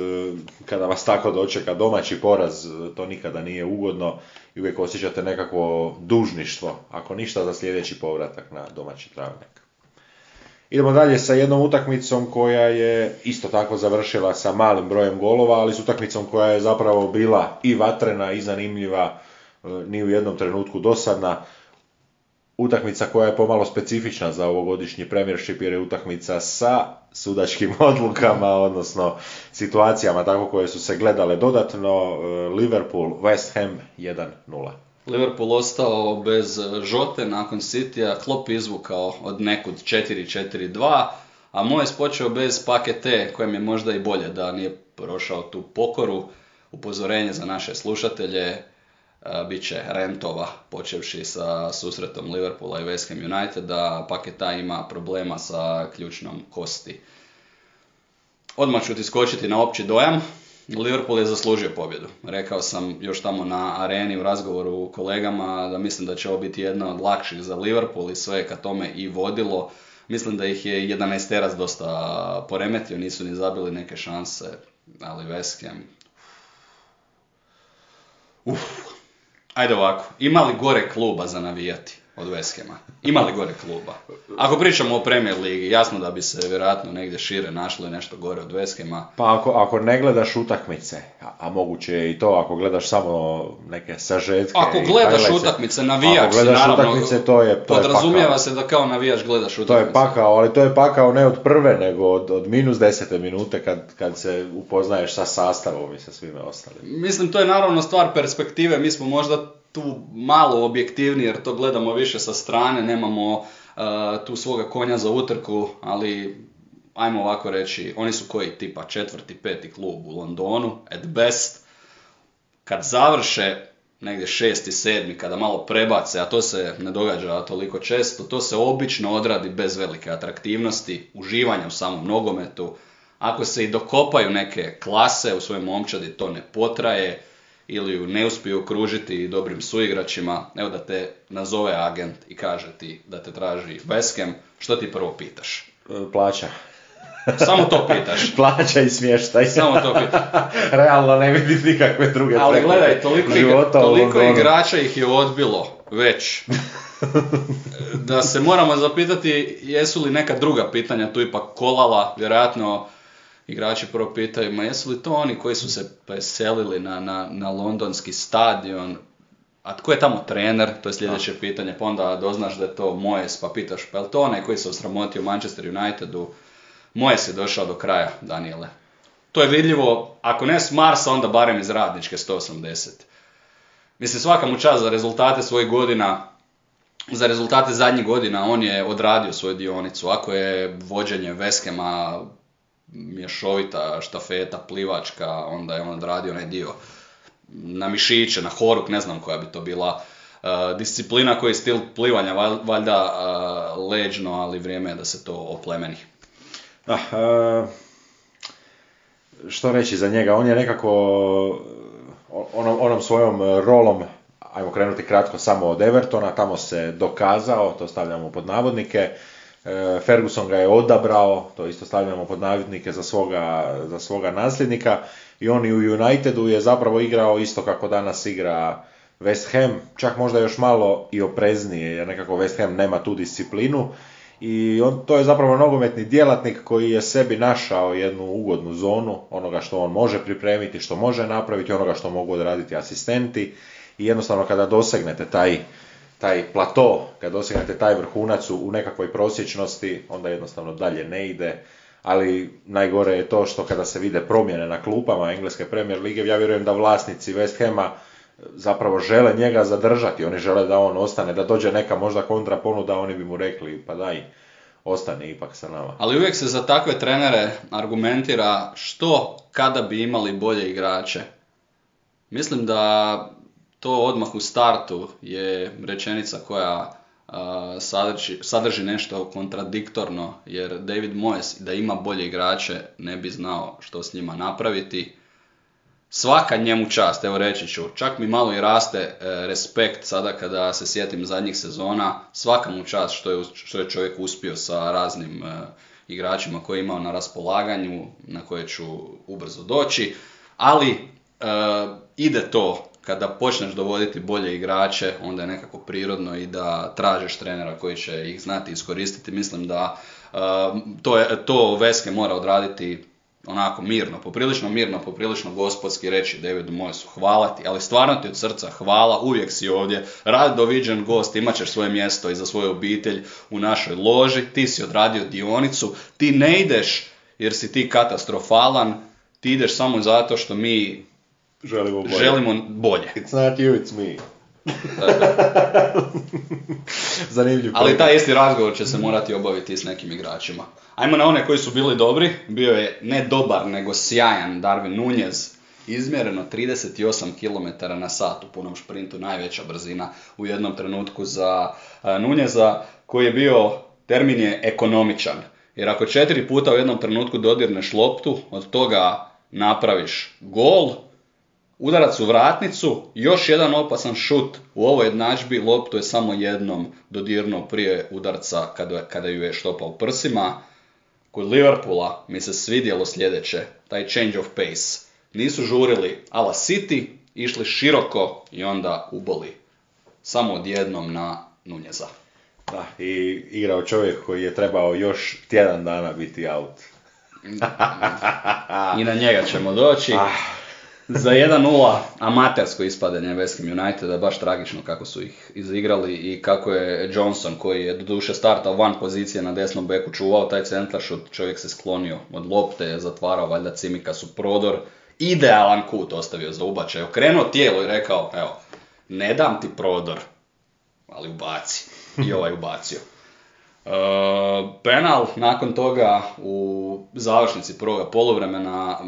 Speaker 1: kada vas tako dočeka domaći poraz, e, to nikada nije ugodno i uvijek osjećate nekakvo dužništvo, ako ništa za sljedeći povratak na domaći travnik. Idemo dalje sa jednom utakmicom koja je isto tako završila sa malim brojem golova, ali s utakmicom koja je zapravo bila i vatrena i zanimljiva, e, ni u jednom trenutku dosadna. Utakmica koja je pomalo specifična za ovogodišnji premiership jer je utakmica sa sudačkim odlukama, odnosno situacijama tako koje su se gledale dodatno. e, Liverpool, West Ham 1-0.
Speaker 2: Liverpool ostao bez žote nakon Citya, Klopp izvukao od nekud 4-4-2, a Moyes počeo bez pakete, kojem je možda i bolje da nije prošao tu pokoru. Upozorenje za naše slušatelje, bit će rentova, počevši sa susretom Liverpoola i West Ham United, da paketa ima problema sa ključnom kosti. Odmah ću ti skočiti na opći dojam. Liverpool je zaslužio pobjedu. Rekao sam još tamo na areni u razgovoru u kolegama da mislim da će ovo biti jedna od lakših za Liverpool i sve ka tome i vodilo. Mislim da ih je 11 teras dosta poremetio, nisu ni zabili neke šanse, ali West Ham... Uf. Ajde ovako, ima li gore kluba za navijati? Od West Hama. Ima li gore kluba? Ako pričamo o Premier Ligi, jasno da bi se vjerojatno negdje šire našlo nešto gore od West Hama.
Speaker 1: Pa ako, ako ne gledaš utakmice, a, a moguće je i to, ako gledaš samo neke sažetke
Speaker 2: Ako gledaš utakmice, navijač
Speaker 1: ako gledaš
Speaker 2: naravno,
Speaker 1: utakmice, to je, to
Speaker 2: podrazumijeva
Speaker 1: je
Speaker 2: se da kao navijač gledaš utakmice.
Speaker 1: To je pakao, ali to je pakao ne od prve, nego od, od minus desete minute kad, kad se upoznaješ sa sastavom i sa svime ostalim.
Speaker 2: Mislim, to je naravno stvar perspektive, mi smo možda tu malo objektivni jer to gledamo više sa strane, nemamo uh, tu svoga konja za utrku, ali ajmo ovako reći, oni su koji tipa četvrti, peti klub u Londonu, at best. Kad završe negdje šesti, sedmi, kada malo prebace, a to se ne događa toliko često, to se obično odradi bez velike atraktivnosti, uživanja u samom nogometu. Ako se i dokopaju neke klase u svojoj momčadi, to ne potraje ili ju ne uspiju okružiti dobrim suigračima, evo da te nazove agent i kaže ti da te traži West što ti prvo pitaš?
Speaker 1: E, plaća.
Speaker 2: Samo to pitaš.
Speaker 1: Plaća i smještaj.
Speaker 2: Samo to pitaš.
Speaker 1: Realno ne vidi nikakve druge
Speaker 2: Ali gledaj, toliko, života toliko igrača ih je odbilo već. da se moramo zapitati jesu li neka druga pitanja tu ipak kolala, vjerojatno igrači prvo pitaju, ma jesu li to oni koji su se preselili na, na, na londonski stadion, a tko je tamo trener, to je sljedeće pitanje, pa onda doznaš da je to Mojes, pa pitaš, pa je to onaj koji se osramotio Manchester Unitedu, Mojes je došao do kraja, Daniele. To je vidljivo, ako ne s Marsa, onda barem iz radničke 180. Mislim, svaka mu čast za rezultate svojih godina, za rezultate zadnjih godina, on je odradio svoju dionicu. Ako je vođenje Veskema mješovita štafeta, plivačka, onda je on odradio onaj dio na mišiće, na horuk, ne znam koja bi to bila uh, disciplina koji je stil plivanja, valjda uh, leđno, ali vrijeme je da se to oplemeni.
Speaker 1: Ah, što reći za njega, on je nekako onom, onom svojom rolom, ajmo krenuti kratko samo od Evertona, tamo se dokazao, to stavljamo pod navodnike, E, Ferguson ga je odabrao, to isto stavljamo pod navidnike za svoga, za svoga nasljednika. I on i u Unitedu je zapravo igrao isto kako danas igra West Ham, čak možda još malo i opreznije jer nekako West Ham nema tu disciplinu. I on, to je zapravo nogometni djelatnik koji je sebi našao jednu ugodnu zonu onoga što on može pripremiti, što može napraviti, onoga što mogu odraditi asistenti. I jednostavno kada dosegnete taj taj plato, kad dosegnete taj vrhunac u nekakvoj prosječnosti, onda jednostavno dalje ne ide, ali najgore je to što kada se vide promjene na klupama Engleske premier lige, ja vjerujem da vlasnici West Hama zapravo žele njega zadržati, oni žele da on ostane, da dođe neka možda kontra ponuda, oni bi mu rekli pa daj, ostani ipak sa nama.
Speaker 2: Ali uvijek se za takve trenere argumentira što kada bi imali bolje igrače. Mislim da to odmah u startu je rečenica koja sadrži, sadrži nešto kontradiktorno, jer David Moyes da ima bolje igrače ne bi znao što s njima napraviti. Svaka njemu čast, evo reći ću, čak mi malo i raste e, respekt sada kada se sjetim zadnjih sezona, svaka mu čast što je, što je čovjek uspio sa raznim e, igračima koje je imao na raspolaganju, na koje ću ubrzo doći, ali e, ide to kada počneš dovoditi bolje igrače, onda je nekako prirodno i da tražiš trenera koji će ih znati iskoristiti. Mislim da uh, to, je, to Veske mora odraditi onako mirno, poprilično mirno, poprilično gospodski reći Davidu Mojesu hvala ti, ali stvarno ti od srca hvala, uvijek si ovdje, rad doviđen gost, imat ćeš svoje mjesto i za svoju obitelj u našoj loži, ti si odradio dionicu, ti ne ideš jer si ti katastrofalan, ti ideš samo zato što mi
Speaker 1: Želimo bolje.
Speaker 2: Želimo bolje.
Speaker 1: It's not you, it's me. Zanimljiv
Speaker 2: Ali taj isti razgovor će se morati obaviti s nekim igračima. Ajmo na one koji su bili dobri. Bio je ne dobar, nego sjajan Darwin Nunez. Izmjereno 38 km na sat u punom šprintu, najveća brzina u jednom trenutku za Nunjeza, koji je bio, termin je ekonomičan. Jer ako četiri puta u jednom trenutku dodirneš loptu, od toga napraviš gol, udarac u vratnicu, još jedan opasan šut u ovoj jednadžbi, loptu je samo jednom dodirnuo prije udarca kada, kada ju je štopao prsima. Kod Liverpoola mi se svidjelo sljedeće, taj change of pace. Nisu žurili ala City, išli široko i onda uboli. Samo odjednom na Nunjeza.
Speaker 1: Da, i igrao čovjek koji je trebao još tjedan dana biti out.
Speaker 2: I na njega ćemo doći.
Speaker 1: Ah.
Speaker 2: Za 1-0 amatersko ispadanje West Ham Uniteda, baš tragično kako su ih izigrali i kako je Johnson koji je doduše startao van pozicije na desnom beku čuvao taj centar šut, čovjek se sklonio od lopte, zatvarao valjda cimika su prodor, idealan kut ostavio za ubačaj, okrenuo tijelo i rekao, evo, ne dam ti prodor, ali ubaci. I ovaj ubacio. Penal nakon toga u završnici prvoga poluvremena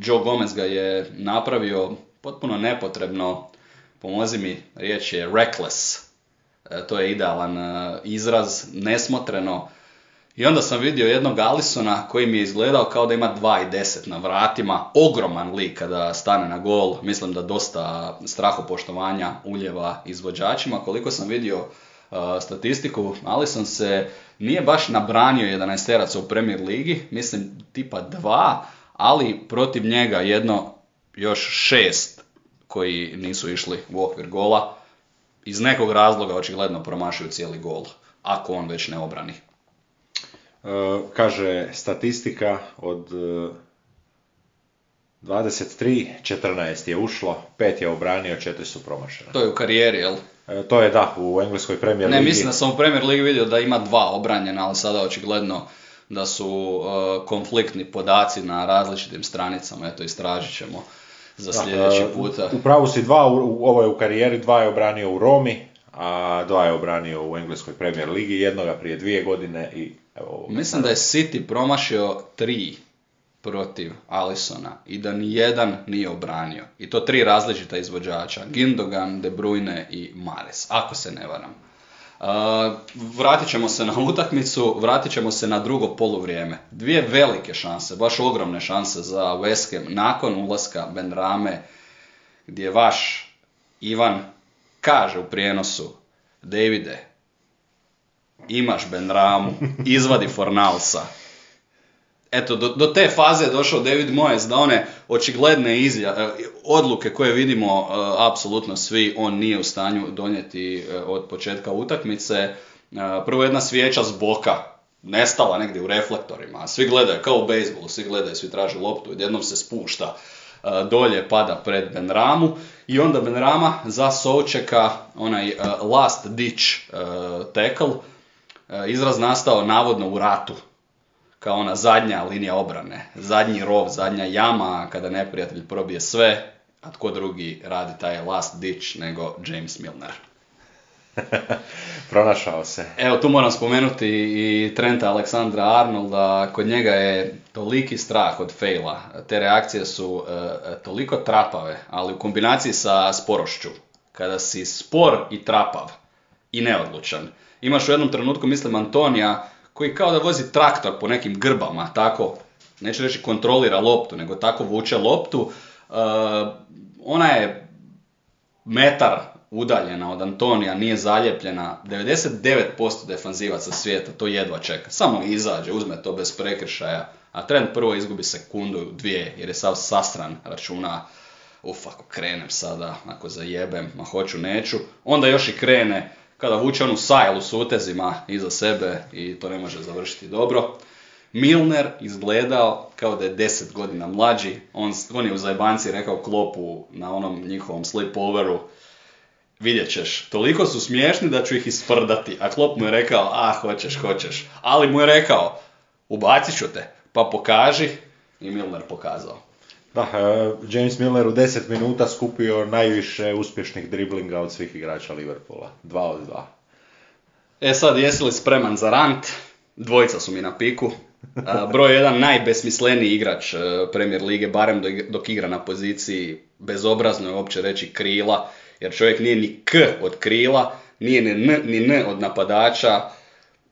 Speaker 2: Joe Gomez ga je napravio potpuno nepotrebno, pomozi mi, riječ je reckless. E, to je idealan e, izraz, nesmotreno. I onda sam vidio jednog Alisona koji mi je izgledao kao da ima 2,10 na vratima. Ogroman lik kada stane na gol. Mislim da dosta strahopoštovanja uljeva izvođačima. Koliko sam vidio statistiku, Alison se nije baš nabranio 11 teraca u Premier Ligi. Mislim tipa dva, ali protiv njega jedno još šest koji nisu išli u okvir gola. Iz nekog razloga očigledno promašuju cijeli gol. Ako on već ne obrani.
Speaker 1: E, kaže statistika od e, 23, 14 je ušlo, 5 je obranio, 4 su promašena.
Speaker 2: To je u karijeri, jel?
Speaker 1: E, to je da, u engleskoj premijer
Speaker 2: Ne,
Speaker 1: ligi.
Speaker 2: mislim da sam u Premier Ligi vidio da ima dva obranjena, ali sada očigledno da su uh, konfliktni podaci na različitim stranicama, eto istražit ćemo za sljedeći
Speaker 1: e,
Speaker 2: puta.
Speaker 1: U pravu si dva, u, ovo je u karijeri, dva je obranio u Romi, a dva je obranio u engleskoj premijer ligi, jednoga prije dvije godine i evo.
Speaker 2: Mislim da je City promašio tri protiv Alisona i da ni jedan nije obranio. I to tri različita izvođača, Gindogan, De Bruyne i Mares, ako se ne varam. Uh, vratit ćemo se na utakmicu, vratit ćemo se na drugo poluvrijeme. Dvije velike šanse, baš ogromne šanse za West Ham nakon ulaska Ben Rame, gdje vaš Ivan kaže u prijenosu, Davide, imaš Ben Ramu, izvadi Fornalsa. Eto, do, do te faze je došao David Moyes da one očigledne izja, e, odluke koje vidimo e, apsolutno svi, on nije u stanju donijeti e, od početka utakmice. Prvo jedna svijeća s boka, nestala negdje u reflektorima, svi gledaju, kao u bejsbolu, svi gledaju, svi traže loptu, jednom se spušta dolje, pada pred Benramu i onda Benrama za Součeka, onaj last ditch tackle, izraz nastao navodno u ratu, kao ona zadnja linija obrane, zadnji rov, zadnja jama, kada neprijatelj probije sve, a tko drugi radi taj last ditch nego James Milner.
Speaker 1: Pronašao se.
Speaker 2: Evo tu moram spomenuti i Trenta Aleksandra Arnolda, kod njega je toliki strah od fejla. Te reakcije su e, toliko trapave, ali u kombinaciji sa sporošću. Kada si spor i trapav i neodlučan. Imaš u jednom trenutku, mislim, Antonija, koji kao da vozi traktor po nekim grbama, tako, neću reći kontrolira loptu, nego tako vuče loptu. E, ona je metar udaljena od Antonija, nije zalijepljena, 99% defanzivaca svijeta to jedva čeka. Samo izađe, uzme to bez prekršaja, a Trent prvo izgubi sekundu, dvije, jer je sav sasran računa, uf, ako krenem sada, ako zajebem, ma hoću, neću. Onda još i krene, kada vuče onu sajlu s utezima iza sebe i to ne može završiti dobro. Milner izgledao kao da je 10 godina mlađi, on, on je u zajebanci rekao klopu na onom njihovom slipoveru, vidjet ćeš, toliko su smiješni da ću ih isprdati, a Klop mu je rekao, a hoćeš, hoćeš, ali mu je rekao, ubacit ću te, pa pokaži, i Milner pokazao.
Speaker 1: Da, e, James Milner u 10 minuta skupio najviše uspješnih driblinga od svih igrača Liverpoola. Dva od dva.
Speaker 2: E sad, jesi li spreman za rant? Dvojica su mi na piku. A, broj jedan najbesmisleniji igrač e, Premier Lige, barem dok- igra na poziciji, bezobrazno je uopće reći krila, jer čovjek nije ni K od krila, nije ni N, ni N od napadača,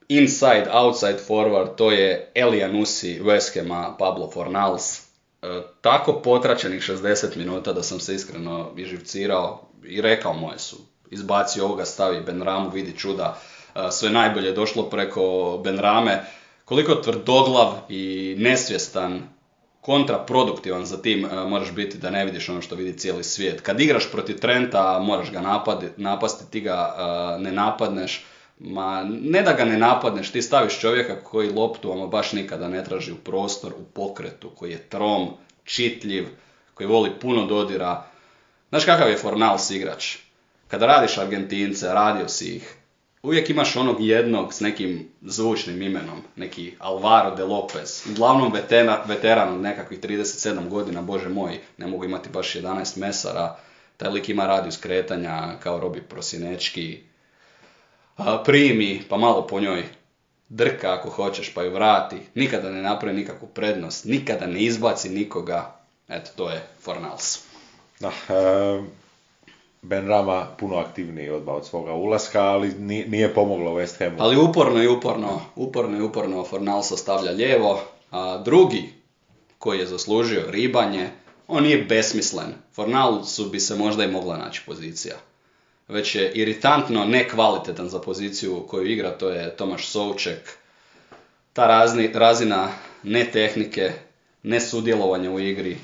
Speaker 2: inside, outside forward, to je Elianusi West Hama, Pablo Fornals. E, tako potračenih 60 minuta da sam se iskreno iživcirao i rekao moje su. Izbacio ovoga, stavi Benramu, vidi čuda. E, sve najbolje je došlo preko Benrame. Koliko tvrdoglav i nesvjestan kontraproduktivan za tim e, moraš biti da ne vidiš ono što vidi cijeli svijet. Kad igraš protiv Trenta, moraš ga napadi, napasti, ti ga ne napadneš. Ma, ne da ga ne napadneš, ti staviš čovjeka koji loptu ama baš nikada ne traži u prostor, u pokretu, koji je trom, čitljiv, koji voli puno dodira. Znaš kakav je Fornals igrač? Kada radiš Argentince, radio si ih, uvijek imaš onog jednog s nekim zvučnim imenom, neki Alvaro de Lopez, uglavnom veteran, veteran nekakvih 37 godina, bože moj, ne mogu imati baš 11 mesara, taj lik ima radijus kretanja kao Robi Prosinečki, primi pa malo po njoj drka ako hoćeš pa ju vrati, nikada ne napravi nikakvu prednost, nikada ne izbaci nikoga, eto to je Fornals.
Speaker 1: Da, e, Ben Rama puno aktivniji od, od svoga ulaska, ali nije pomoglo West Hamu.
Speaker 2: Ali uporno i uporno, uporno i uporno Fornalsa stavlja lijevo, a drugi koji je zaslužio ribanje, on nije besmislen. Fornalsu bi se možda i mogla naći pozicija. Već je iritantno nekvalitetan za poziciju koju igra, to je Tomaš Souček. Ta razni, razina ne tehnike, ne sudjelovanja u igri,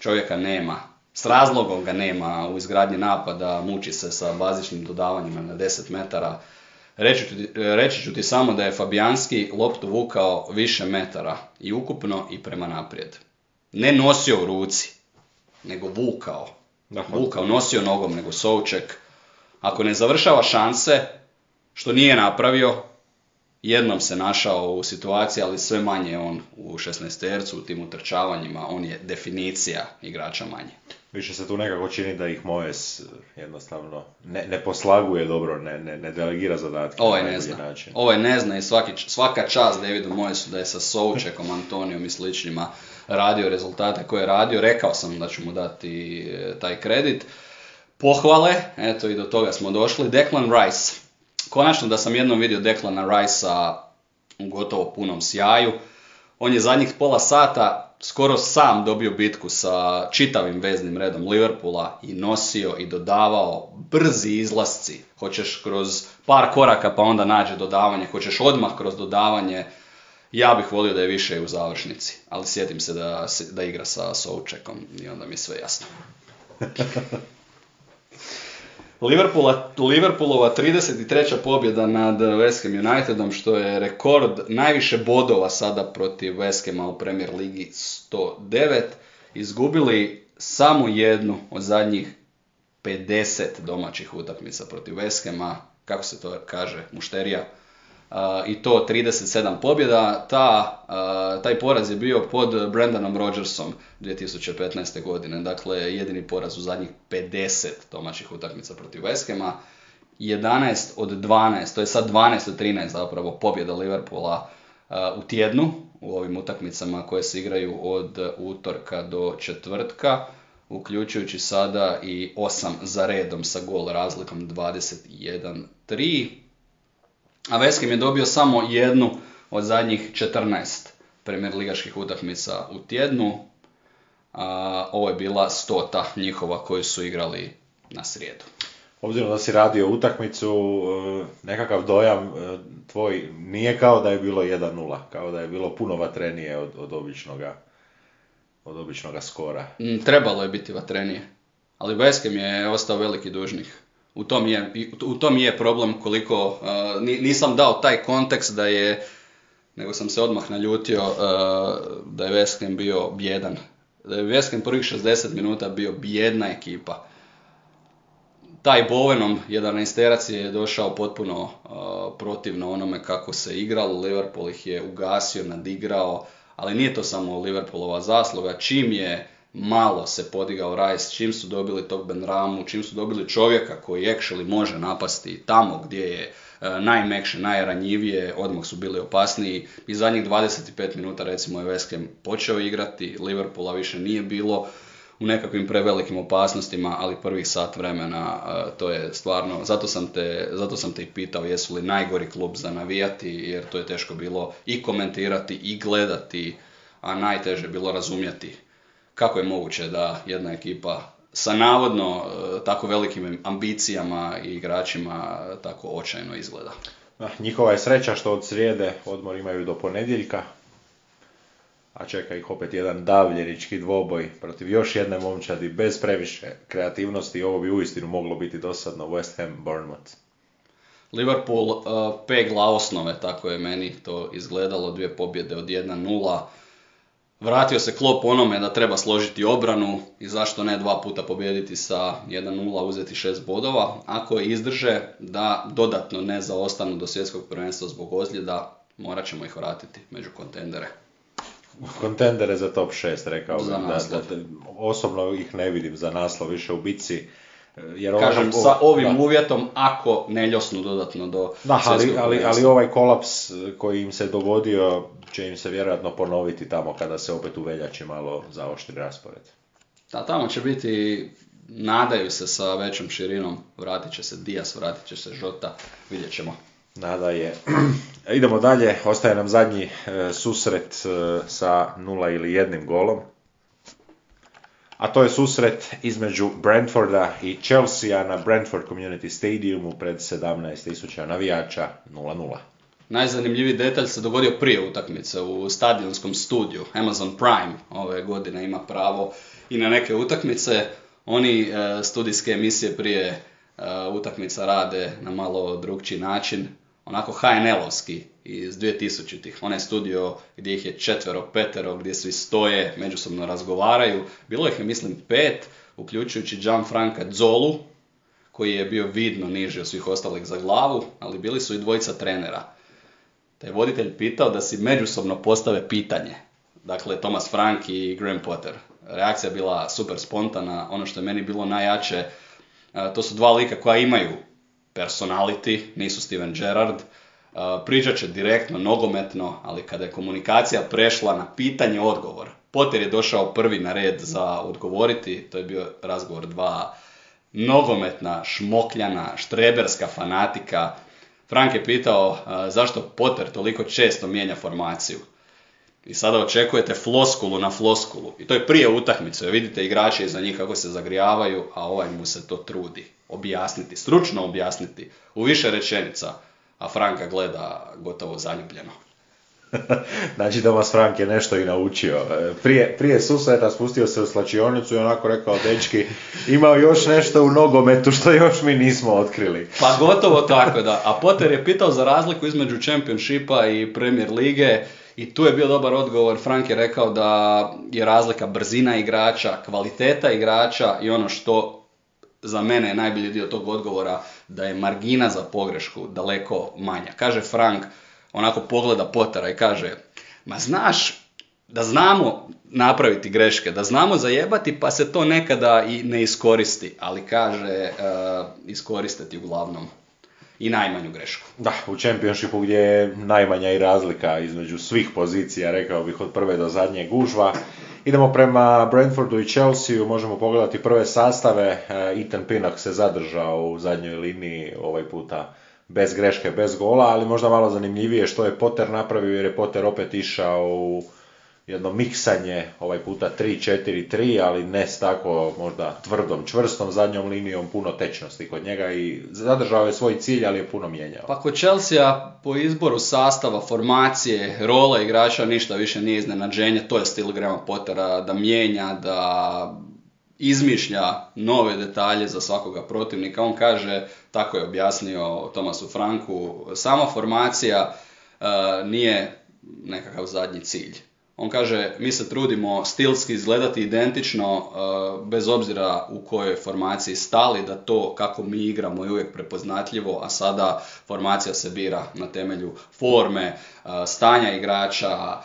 Speaker 2: čovjeka nema s razlogom ga nema u izgradnji napada, muči se sa bazičnim dodavanjima na 10 metara. Reći, reći ću ti samo da je Fabijanski loptu vukao više metara i ukupno i prema naprijed. Ne nosio u ruci, nego vukao. Vukao, nosio nogom, nego Souček. Ako ne završava šanse, što nije napravio, jednom se našao u situaciji, ali sve manje on u 16 tercu, u tim utrčavanjima, on je definicija igrača manje.
Speaker 1: Više se tu nekako čini da ih Mojes jednostavno ne, ne poslaguje dobro, ne, ne, ne delegira zadatke
Speaker 2: ovaj ne zna. način. Ovaj ne zna i svaki, svaka čast Davidu Mojesu da je sa Součekom, Antonijom i sličnima radio rezultate koje je radio. Rekao sam da ću mu dati e, taj kredit. Pohvale, eto i do toga smo došli. Declan Rice. Konačno da sam jednom vidio Declana Rice-a u gotovo punom sjaju. On je zadnjih pola sata skoro sam dobio bitku sa čitavim veznim redom Liverpoola i nosio i dodavao brzi izlasci. Hoćeš kroz par koraka pa onda nađe dodavanje, hoćeš odmah kroz dodavanje. Ja bih volio da je više u završnici, ali sjetim se da, da igra sa Součekom i onda mi je sve jasno. Liverpoola, Liverpoolova 33. pobjeda nad West Ham Unitedom, što je rekord najviše bodova sada protiv West Hama u Premier Ligi 109. Izgubili samo jednu od zadnjih 50 domaćih utakmica protiv West Hama, kako se to kaže, mušterija i to 37 pobjeda. Ta, taj poraz je bio pod Brandonom Rodgersom 2015. godine, dakle jedini poraz u zadnjih 50 domaćih utakmica protiv West Hama. 11 od 12, to je sad 12 od 13 zapravo pobjeda Liverpoola u tjednu u ovim utakmicama koje se igraju od utorka do četvrtka, uključujući sada i 8 za redom sa gol razlikom 21-3 a West je dobio samo jednu od zadnjih 14 premier ligaških utakmica u tjednu. A, ovo je bila stota njihova koju su igrali na srijedu.
Speaker 1: Obzirom da si radio utakmicu, e, nekakav dojam e, tvoj nije kao da je bilo 1-0, kao da je bilo puno vatrenije od, od običnoga od običnoga skora.
Speaker 2: Mm, trebalo je biti vatrenije, ali West je ostao veliki dužnik u tom je, u tom je problem koliko, uh, nisam dao taj kontekst da je, nego sam se odmah naljutio uh, da je West bio bjedan. Da je West prvih 60 minuta bio bjedna ekipa. Taj Bovenom 11 je došao potpuno uh, protivno onome kako se igralo. Liverpool ih je ugasio, nadigrao, ali nije to samo Liverpoolova zasluga. Čim je malo se podigao Rice, čim su dobili tog Benramu, čim su dobili čovjeka koji actually može napasti tamo gdje je e, najmekše, najranjivije, odmah su bili opasniji. I zadnjih 25 minuta recimo je West Ham počeo igrati, Liverpoola više nije bilo u nekakvim prevelikim opasnostima, ali prvih sat vremena e, to je stvarno, zato sam, te, zato sam te i pitao jesu li najgori klub za navijati, jer to je teško bilo i komentirati i gledati, a najteže bilo razumjeti kako je moguće da jedna ekipa sa navodno e, tako velikim ambicijama i igračima tako očajno izgleda.
Speaker 1: Ah, njihova je sreća što od srijede odmor imaju do ponedjeljka, a čeka ih opet jedan davljenički dvoboj protiv još jedne momčadi bez previše kreativnosti. Ovo bi uistinu moglo biti dosadno West Ham Bournemouth.
Speaker 2: Liverpool uh, pegla osnove, tako je meni to izgledalo, dvije pobjede od 1-0. Vratio se klop onome da treba složiti obranu i zašto ne dva puta pobijediti sa 1-0, uzeti šest bodova. Ako je izdrže da dodatno ne zaostanu do svjetskog prvenstva zbog ozljeda, morat ćemo ih vratiti među kontendere.
Speaker 1: Kontendere za top 6, rekao bih. Da, osobno ih ne vidim za naslov više u bici.
Speaker 2: Jer Kažem, sa ovim uvjetom, ako ne ljosnu dodatno do
Speaker 1: da, ali, ali, ali ovaj kolaps koji im se dogodio će im se vjerojatno ponoviti tamo kada se opet u veljači malo zaoštri raspored.
Speaker 2: Da, tamo će biti, nadaju se sa većom širinom, vratit će se Dijas, vratit će se Žota, vidjet ćemo.
Speaker 1: Nada je. Idemo dalje, ostaje nam zadnji e, susret e, sa nula ili jednim golom. A to je susret između Brentforda i Chelsea na Brentford Community Stadiumu pred 17.000 navijača 0-0.
Speaker 2: Najzanimljiviji detalj se dogodio prije utakmice u stadionskom studiju. Amazon Prime ove godine ima pravo i na neke utakmice. Oni e, studijske emisije prije e, utakmica rade na malo drugčiji način. Onako HNL-ovski iz 2000-ih. Onaj studio gdje ih je četvero, petero, gdje svi stoje, međusobno razgovaraju. Bilo ih je, mislim, pet, uključujući Gianfranca Zolu, koji je bio vidno niži od svih ostalih za glavu, ali bili su i dvojica trenera te je voditelj pitao da si međusobno postave pitanje. Dakle, Thomas Frank i Graham Potter. Reakcija je bila super spontana. Ono što je meni bilo najjače, to su dva lika koja imaju personality, nisu Steven Gerrard. Pričat će direktno, nogometno, ali kada je komunikacija prešla na pitanje odgovor, Potter je došao prvi na red za odgovoriti, to je bio razgovor dva nogometna, šmokljana, štreberska fanatika, Frank je pitao zašto Potter toliko često mijenja formaciju. I sada očekujete floskulu na floskulu. I to je prije utakmice. Vidite igrače iza njih kako se zagrijavaju, a ovaj mu se to trudi. Objasniti, stručno objasniti. U više rečenica. A Franka gleda gotovo zaljubljeno.
Speaker 1: znači Thomas Frank je nešto i naučio. E, prije, prije susreta spustio se u slačionicu i onako rekao, dečki, imao još nešto u nogometu što još mi nismo otkrili.
Speaker 2: Pa gotovo tako, da. A Potter je pitao za razliku između Championshipa i Premier Lige i tu je bio dobar odgovor. Frank je rekao da je razlika brzina igrača, kvaliteta igrača i ono što za mene je najbolji dio tog odgovora da je margina za pogrešku daleko manja. Kaže Frank, onako pogleda Potara i kaže, ma znaš da znamo napraviti greške, da znamo zajebati pa se to nekada i ne iskoristi, ali kaže uh, iskoristiti uglavnom i najmanju grešku.
Speaker 1: Da, u Championshipu gdje je najmanja i razlika između svih pozicija, rekao bih od prve do zadnje gužva. Idemo prema Brentfordu i Chelsea, možemo pogledati prve sastave. Uh, Ethan Pinnock se zadržao u zadnjoj liniji ovaj puta bez greške, bez gola, ali možda malo zanimljivije što je Potter napravio jer je Potter opet išao u jedno miksanje, ovaj puta 3-4-3, ali ne s tako možda tvrdom, čvrstom zadnjom linijom, puno tečnosti kod njega i zadržao je svoj cilj, ali je puno mijenjao.
Speaker 2: Pa kod Chelsea po izboru sastava, formacije, rola igrača ništa više nije iznenađenje, to je stil Graham Pottera, da mijenja, da izmišlja nove detalje za svakoga protivnika. On kaže, tako je objasnio Tomasu Franku, sama formacija e, nije nekakav zadnji cilj. On kaže, mi se trudimo stilski izgledati identično, e, bez obzira u kojoj formaciji stali, da to kako mi igramo je uvijek prepoznatljivo, a sada formacija se bira na temelju forme, e, stanja igrača,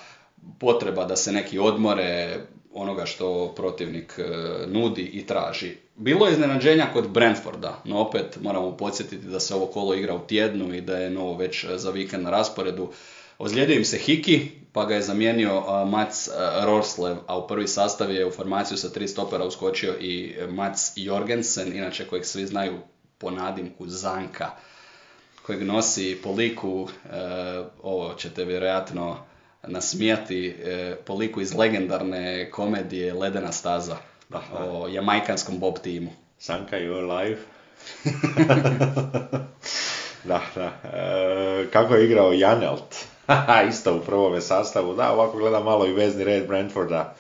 Speaker 2: potreba da se neki odmore, onoga što protivnik e, nudi i traži. Bilo je iznenađenja kod Brentforda, no opet moramo podsjetiti da se ovo kolo igra u tjednu i da je novo već za vikend na rasporedu. Ozlijedio im se Hiki, pa ga je zamijenio e, Mats e, Rorslev, a u prvi sastav je u formaciju sa tri stopera uskočio i Mats Jorgensen, inače kojeg svi znaju po nadimku Zanka, kojeg nosi po liku, ovo ćete vjerojatno nasmijati e, po liku iz legendarne komedije Ledena staza
Speaker 1: Da,
Speaker 2: o jamajkanskom Bob timu.
Speaker 1: Sanka, you're alive. da, da. E, kako je igrao Janelt? Isto u prvome sastavu. Da, ovako gledam malo i vezni red Brentforda.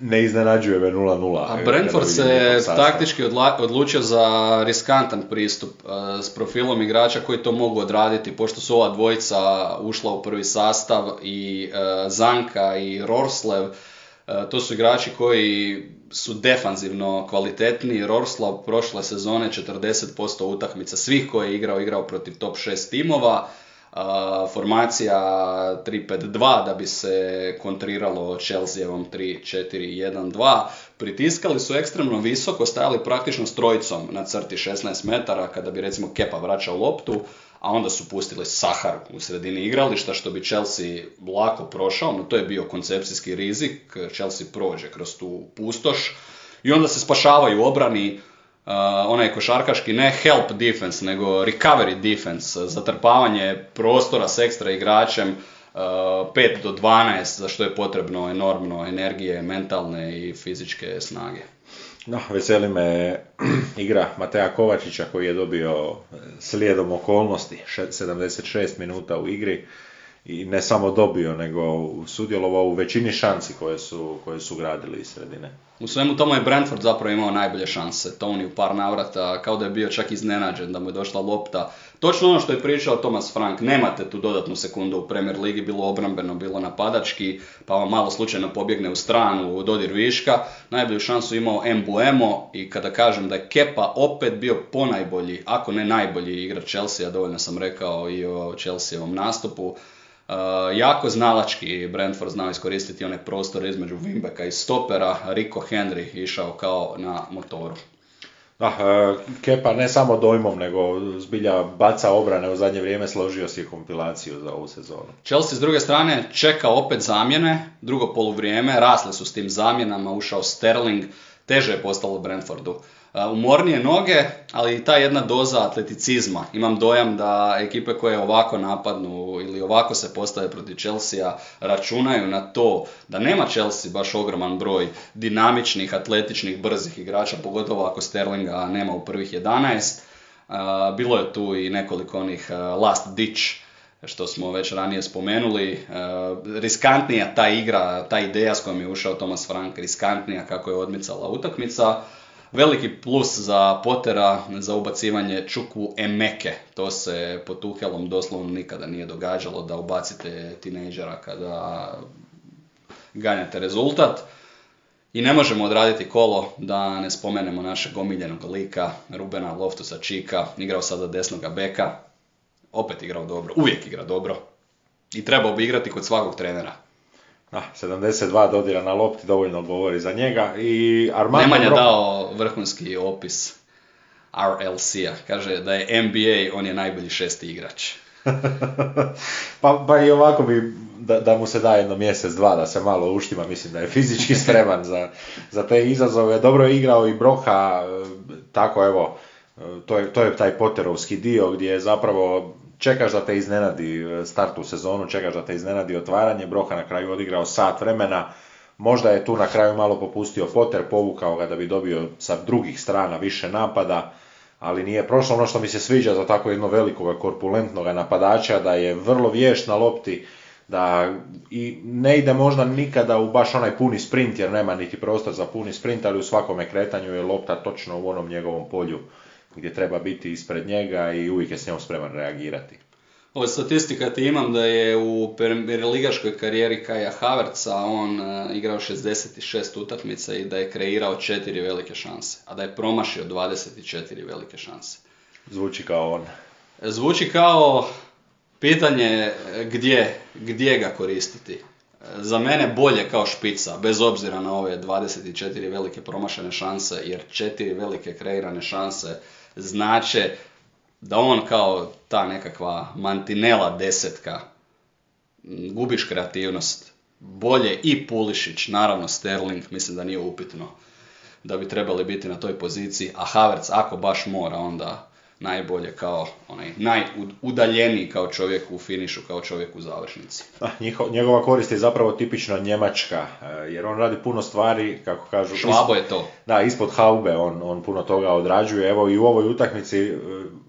Speaker 1: Ne iznenađuje me 0-0.
Speaker 2: A Brentford se taktički odla- odlučio za riskantan pristup e, s profilom igrača koji to mogu odraditi, pošto su ova dvojica ušla u prvi sastav i e, Zanka i Rorslev, e, to su igrači koji su defanzivno kvalitetni. Rorslav prošle sezone 40% utakmica svih koje je igrao, igrao protiv top 6 timova. Formacija 3-5-2 da bi se kontriralo Chelseavom 3-4-1-2. Pritiskali su ekstremno visoko, stajali praktično s trojicom na crti 16 metara kada bi recimo Kepa vraćao loptu, a onda su pustili Sahar u sredini igrališta što bi Chelsea lako prošao, no to je bio koncepcijski rizik, Chelsea prođe kroz tu pustoš i onda se spašavaju obrani Uh, onaj košarkaški ne help defense, nego recovery defense, zatrpavanje prostora s ekstra igračem, uh, 5 do 12, za što je potrebno enormno energije, mentalne i fizičke snage.
Speaker 1: No, veseli me igra Mateja Kovačića koji je dobio slijedom okolnosti še- 76 minuta u igri i ne samo dobio, nego sudjelovao u većini šansi koje su, koje su gradili iz sredine.
Speaker 2: U svemu tomu je Brentford zapravo imao najbolje šanse. Tony u par navrata, kao da je bio čak iznenađen da mu je došla lopta. Točno ono što je pričao Thomas Frank, nemate tu dodatnu sekundu u Premier Ligi, bilo obrambeno, bilo napadački, pa vam malo slučajno pobjegne u stranu, u dodir viška. Najbolju šansu imao Mbuemo i kada kažem da je Kepa opet bio ponajbolji, ako ne najbolji igrač Chelsea, dovoljno sam rekao i o Chelseaovom nastupu. Uh, jako znalački Brentford znao iskoristiti one prostore između Wimbeka i stopera, Rico Henry išao kao na motoru.
Speaker 1: Da, e, Kepa ne samo dojmom, nego zbilja baca obrane u zadnje vrijeme, složio si kompilaciju za ovu sezonu.
Speaker 2: Chelsea s druge strane čeka opet zamjene, drugo poluvrijeme, rasle su s tim zamjenama, ušao Sterling, teže je postalo Brentfordu. Uh, Umornije noge, ali ta jedna doza atleticizma. Imam dojam da ekipe koje ovako napadnu ili ovako se postave protiv Chelsea računaju na to da nema Chelsea baš ogroman broj dinamičnih, atletičnih, brzih igrača, pogotovo ako Sterlinga nema u prvih 11. Uh, Bilo je tu i nekoliko onih uh, last ditch što smo već ranije spomenuli. E, riskantnija ta igra, ta ideja s kojom je ušao Thomas Frank, riskantnija kako je odmicala utakmica. Veliki plus za Pottera za ubacivanje Čuku Emeke. To se pod Tuhelom doslovno nikada nije događalo da ubacite tinejdžera kada ganjate rezultat. I ne možemo odraditi kolo da ne spomenemo našeg omiljenog lika Rubena Loftusa Čika, igrao sada desnoga beka, opet igrao dobro, uvijek igra dobro. I trebao bi igrati kod svakog trenera.
Speaker 1: Da, 72 dodira na lopti, dovoljno govori za njega. I Armando
Speaker 2: Nemanja
Speaker 1: Broja-
Speaker 2: dao vrhunski opis RLC-a. Kaže da je NBA, on je najbolji šesti igrač.
Speaker 1: pa, pa i ovako bi, da, da mu se da jedno mjesec, dva, da se malo uštima, mislim da je fizički spreman za, za te izazove. Dobro je igrao i Broha, e, tako evo, e, to je, to je taj Potterovski dio gdje je zapravo čekaš da te iznenadi e, start u sezonu, čekaš da te iznenadi otvaranje, Broha na kraju odigrao sat vremena, možda je tu na kraju malo popustio Potter, povukao ga da bi dobio sa drugih strana više napada, ali nije prošlo. Ono što mi se sviđa za tako jednog velikog korpulentnog napadača, da je vrlo vješt na lopti, da i ne ide možda nikada u baš onaj puni sprint jer nema niti prostor za puni sprint, ali u svakome kretanju je lopta točno u onom njegovom polju gdje treba biti ispred njega i uvijek je s njom spreman reagirati.
Speaker 2: Ovo statistika ti imam da je u ligaškoj karijeri Kaja Havertza on uh, igrao 66 utakmica i da je kreirao četiri velike šanse, a da je promašio 24 velike šanse.
Speaker 1: Zvuči kao on.
Speaker 2: Zvuči kao pitanje gdje, gdje ga koristiti. Za mene bolje kao špica, bez obzira na ove 24 velike promašene šanse, jer četiri velike kreirane šanse znače da on kao ta nekakva mantinela desetka gubiš kreativnost. Bolje i Pulišić, naravno Sterling, mislim da nije upitno da bi trebali biti na toj poziciji, a Havertz ako baš mora onda najbolje kao onaj najudaljeniji kao čovjek u finišu, kao čovjek u završnici.
Speaker 1: Ah, njegova korist je zapravo tipično njemačka, eh, jer on radi puno stvari, kako kažu...
Speaker 2: Švabo je to.
Speaker 1: Da, ispod haube on, on puno toga odrađuje. Evo i u ovoj utakmici eh,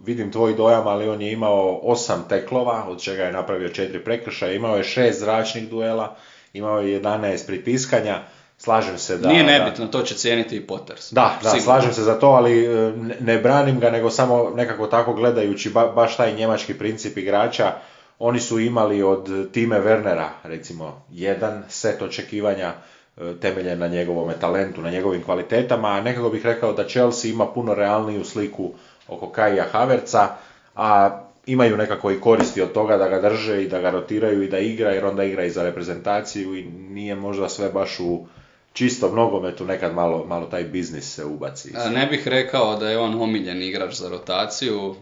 Speaker 1: vidim tvoj dojam, ali on je imao osam teklova, od čega je napravio četiri prekršaja, imao je šest zračnih duela, imao je 11 pritiskanja, Slažem se da...
Speaker 2: Nije nebitno, to će cijeniti i Potters.
Speaker 1: Da, da, slažem se za to, ali e, ne, branim ga, nego samo nekako tako gledajući baš taj njemački princip igrača, oni su imali od time Wernera, recimo, jedan set očekivanja e, temeljen na njegovom talentu, na njegovim kvalitetama, a nekako bih rekao da Chelsea ima puno realniju sliku oko Kaija Haverca, a imaju nekako i koristi od toga da ga drže i da ga rotiraju i da igra, jer onda igra i za reprezentaciju i nije možda sve baš u čisto nogometu nekad malo, malo taj biznis se ubaci.
Speaker 2: Ne bih rekao da je on omiljen igrač za rotaciju,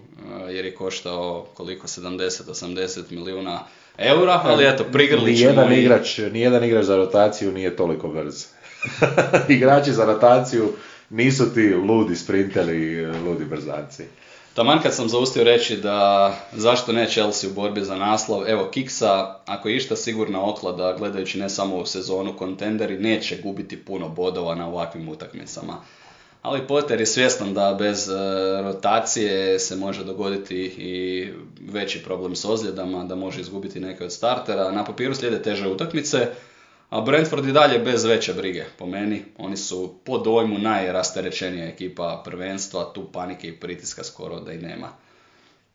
Speaker 2: jer je koštao koliko 70-80 milijuna eura, ali eto, prigrlić
Speaker 1: nijedan igrač, nijedan igrač za rotaciju nije toliko brz. Igrači za rotaciju nisu ti ludi sprinteri, ludi brzanci.
Speaker 2: Taman kad sam zaustio reći da zašto ne Chelsea u borbi za naslov, evo Kiksa, ako je išta sigurna oklada, gledajući ne samo u sezonu, kontenderi neće gubiti puno bodova na ovakvim utakmicama. Ali Potter je svjestan da bez e, rotacije se može dogoditi i veći problem s ozljedama, da može izgubiti neke od startera. Na papiru slijede teže utakmice, a Brentford i dalje bez veće brige, po meni. Oni su po dojmu najrasterećenija ekipa prvenstva, tu panike i pritiska skoro da i nema.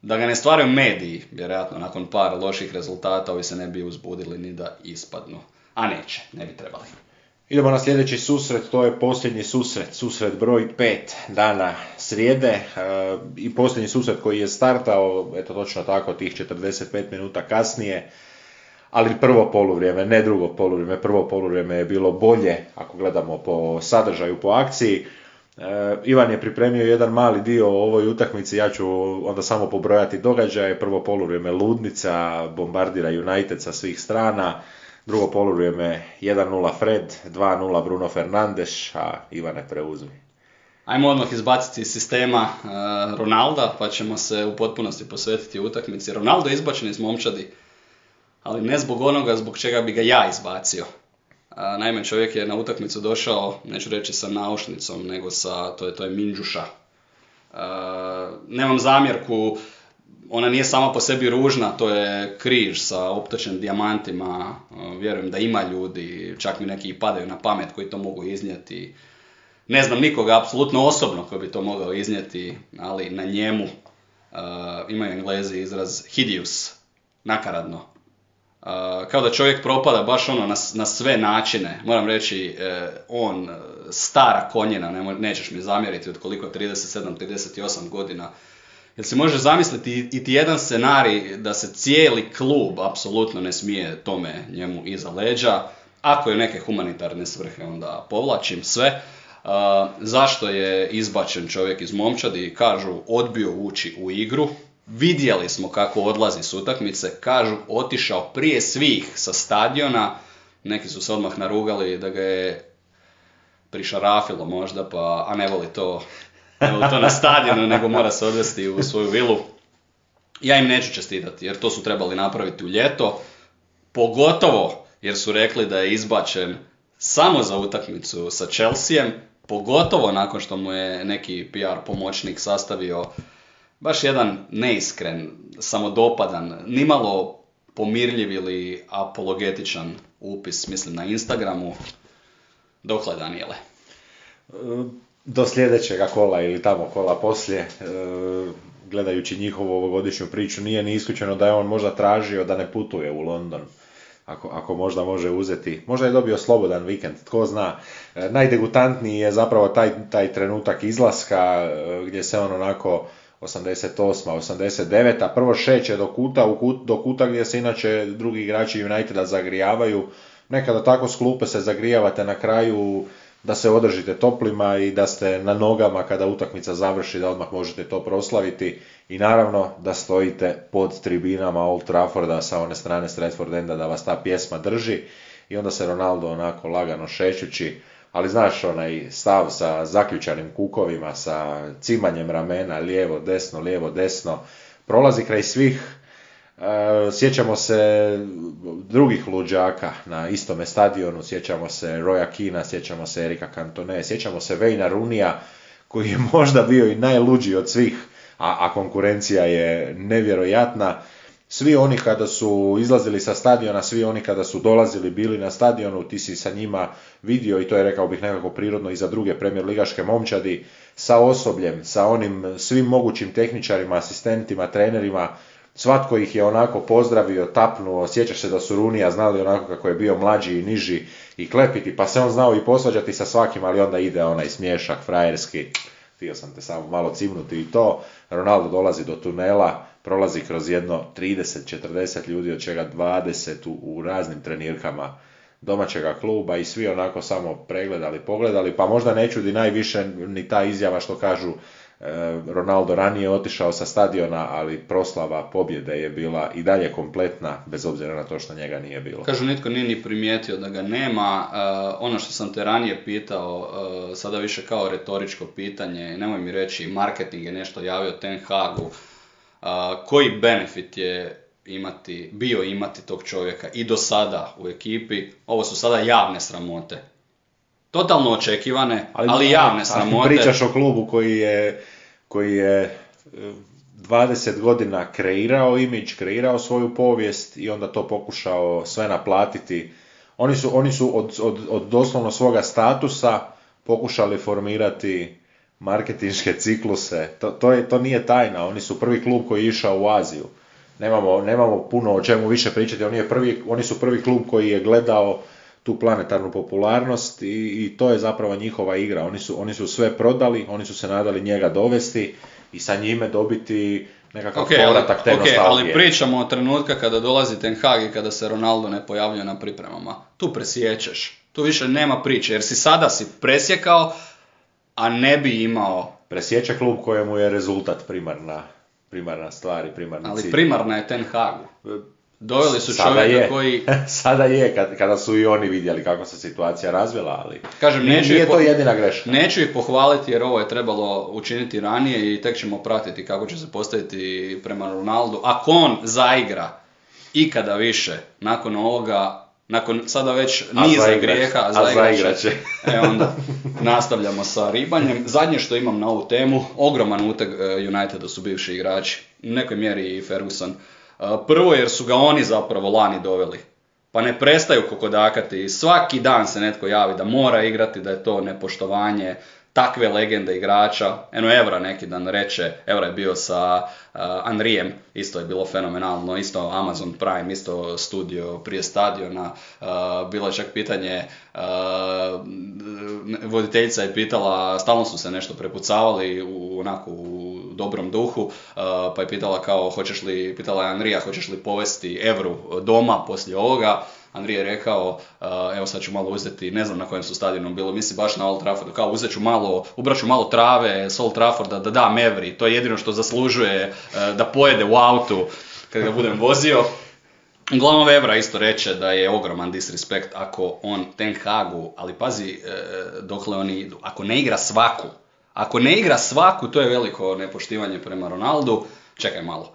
Speaker 2: Da ga ne stvaraju mediji, vjerojatno nakon par loših rezultata ovi se ne bi uzbudili ni da ispadnu. A neće, ne bi trebali.
Speaker 1: Idemo na sljedeći susret, to je posljednji susret, susret broj 5 dana srijede e, i posljednji susret koji je startao, eto točno tako, tih 45 minuta kasnije ali prvo poluvrijeme, ne drugo poluvrijeme, prvo poluvrijeme je bilo bolje ako gledamo po sadržaju, po akciji. E, Ivan je pripremio jedan mali dio o ovoj utakmici, ja ću onda samo pobrojati događaje. Prvo poluvrijeme Ludnica, bombardira United sa svih strana. Drugo poluvrijeme 1-0 Fred, 2-0 Bruno Fernandes, a Ivane preuzmi.
Speaker 2: Ajmo odmah izbaciti iz sistema e, Ronalda, pa ćemo se u potpunosti posvetiti utakmici. Ronaldo je izbačen iz momčadi ali ne zbog onoga zbog čega bi ga ja izbacio. Naime, čovjek je na utakmicu došao, neću reći sa naušnicom, nego sa, to je, to je minđuša. nemam zamjerku, ona nije sama po sebi ružna, to je križ sa optočen dijamantima, vjerujem da ima ljudi, čak mi neki i padaju na pamet koji to mogu iznijeti. Ne znam nikoga apsolutno osobno koji bi to mogao iznijeti, ali na njemu uh, imaju englezi izraz hideous, nakaradno kao da čovjek propada baš ono na, na sve načine. Moram reći, e, on, e, stara konjena, ne, nećeš mi zamjeriti od koliko 37-38 godina. Jel si možeš zamisliti i ti jedan scenarij da se cijeli klub apsolutno ne smije tome njemu iza leđa, ako je neke humanitarne svrhe onda povlačim sve. zašto je izbačen čovjek iz momčadi? Kažu odbio ući u igru, Vidjeli smo kako odlazi s utakmice, kažu otišao prije svih sa stadiona, neki su se odmah narugali da ga je prišarafilo možda, pa, a ne voli to, ne voli to na stadionu, nego mora se odvesti u svoju vilu. Ja im neću čestitati, jer to su trebali napraviti u ljeto, pogotovo jer su rekli da je izbačen samo za utakmicu sa Chelseaem, pogotovo nakon što mu je neki PR pomoćnik sastavio baš jedan neiskren, samodopadan, nimalo pomirljiv ili apologetičan upis, mislim na Instagramu. Dokle Daniele?
Speaker 1: Do sljedećega kola ili tamo kola poslije, e, gledajući njihovu ovogodišnju priču, nije ni isključeno da je on možda tražio da ne putuje u London. Ako, ako možda može uzeti, možda je dobio slobodan vikend, tko zna. E, najdegutantniji je zapravo taj, taj trenutak izlaska e, gdje se on onako 88. 89. Prvo šeće do kuta, u kut, do kuta gdje se inače drugi igrači Uniteda zagrijavaju. Nekada tako s klupe se zagrijavate na kraju da se održite toplima i da ste na nogama kada utakmica završi da odmah možete to proslaviti i naravno da stojite pod tribinama Old Trafforda sa one strane Stratford Enda da vas ta pjesma drži i onda se Ronaldo onako lagano šećući ali znaš onaj stav sa zaključanim kukovima, sa cimanjem ramena, lijevo, desno, lijevo, desno, prolazi kraj svih E, sjećamo se drugih luđaka na istome stadionu, sjećamo se Roya Kina, sjećamo se Erika Cantone, sjećamo se Vejna Runija, koji je možda bio i najluđi od svih, a, a konkurencija je nevjerojatna. Svi oni kada su izlazili sa stadiona, svi oni kada su dolazili, bili na stadionu, ti si sa njima vidio i to je rekao bih nekako prirodno i za druge premijer ligaške momčadi, sa osobljem, sa onim svim mogućim tehničarima, asistentima, trenerima, Svatko ih je onako pozdravio, tapnuo, sjećaš se da su Runija znali onako kako je bio mlađi i niži i klepiti, pa se on znao i posvađati sa svakim, ali onda ide onaj smješak frajerski, htio sam te samo malo cimnuti i to, Ronaldo dolazi do tunela, prolazi kroz jedno 30-40 ljudi, od čega 20 u, u raznim trenirkama domaćega kluba i svi onako samo pregledali, pogledali, pa možda ne čudi najviše ni ta izjava što kažu E, Ronaldo ranije otišao sa stadiona, ali proslava pobjede je bila i dalje kompletna, bez obzira na to što njega nije bilo.
Speaker 2: Kažu, nitko nije ni primijetio da ga nema. E, ono što sam te ranije pitao, e, sada više kao retoričko pitanje, nemoj mi reći, marketing je nešto javio Ten Hagu. Koji benefit je imati, bio imati tog čovjeka i do sada u ekipi? Ovo su sada javne sramote totalno očekivane, ali, ali javne sramote.
Speaker 1: Pričaš o klubu koji je, koji je 20 e, godina kreirao imidž, kreirao svoju povijest i onda to pokušao sve naplatiti. Oni su, oni su od, od, od doslovno svoga statusa pokušali formirati marketinške cikluse. To, to, je, to nije tajna, oni su prvi klub koji je išao u Aziju. Nemamo, nemamo puno o čemu više pričati, oni, je prvi, oni su prvi klub koji je gledao tu planetarnu popularnost i, i to je zapravo njihova igra. Oni su, oni su sve prodali, oni su se nadali njega dovesti i sa njime dobiti nekakav okay, povratak te okay,
Speaker 2: ali pričamo o trenutka kada dolazi Ten Hag i kada se Ronaldo ne pojavljuje na pripremama. Tu presjećeš. Tu više nema priče jer si sada si presjekao, a ne bi imao...
Speaker 1: Presjeća klub kojemu je rezultat primarna, primarna stvar i primarna
Speaker 2: Ali primarna je Ten Hagu. Doveli su
Speaker 1: sada
Speaker 2: čovjeka
Speaker 1: je.
Speaker 2: koji...
Speaker 1: Sada je, kad, kada su i oni vidjeli kako se situacija razvila, ali
Speaker 2: Kažem, neću
Speaker 1: nije to jedina greška.
Speaker 2: Neću ih pohvaliti jer ovo je trebalo učiniti ranije i tek ćemo pratiti kako će se postaviti prema Ronaldu. Ako on zaigra ikada više nakon ovoga, nakon sada već niza grijeha,
Speaker 1: a
Speaker 2: e onda nastavljamo sa ribanjem. Zadnje što imam na ovu temu, ogroman uteg e, Uniteda su bivši igrači. U nekoj mjeri i Ferguson Prvo jer su ga oni zapravo lani doveli. Pa ne prestaju kokodakati. Svaki dan se netko javi da mora igrati, da je to nepoštovanje takve legende igrača. Eno Evra neki dan reče, Evra je bio sa uh, Anrijem, isto je bilo fenomenalno, isto Amazon Prime, isto studio prije stadiona. Uh, bilo je čak pitanje, uh, voditeljica je pitala, stalno su se nešto prepucavali u, onako u dobrom duhu, pa je pitala kao, hoćeš li, pitala je Andrija, hoćeš li povesti Evru doma poslije ovoga, Andrije je rekao, evo sad ću malo uzeti, ne znam na kojem su stadionu bilo, mislim baš na Old Traffordu, kao uzet ću malo, ubrat ću malo trave s Old Trafforda da dam Evri, to je jedino što zaslužuje da pojede u autu kad ga budem vozio. Uglavnom Evra isto reče da je ogroman disrespekt ako on Ten Hagu, ali pazi e, dokle oni idu, ako ne igra svaku, ako ne igra svaku, to je veliko nepoštivanje prema Ronaldu, čekaj malo.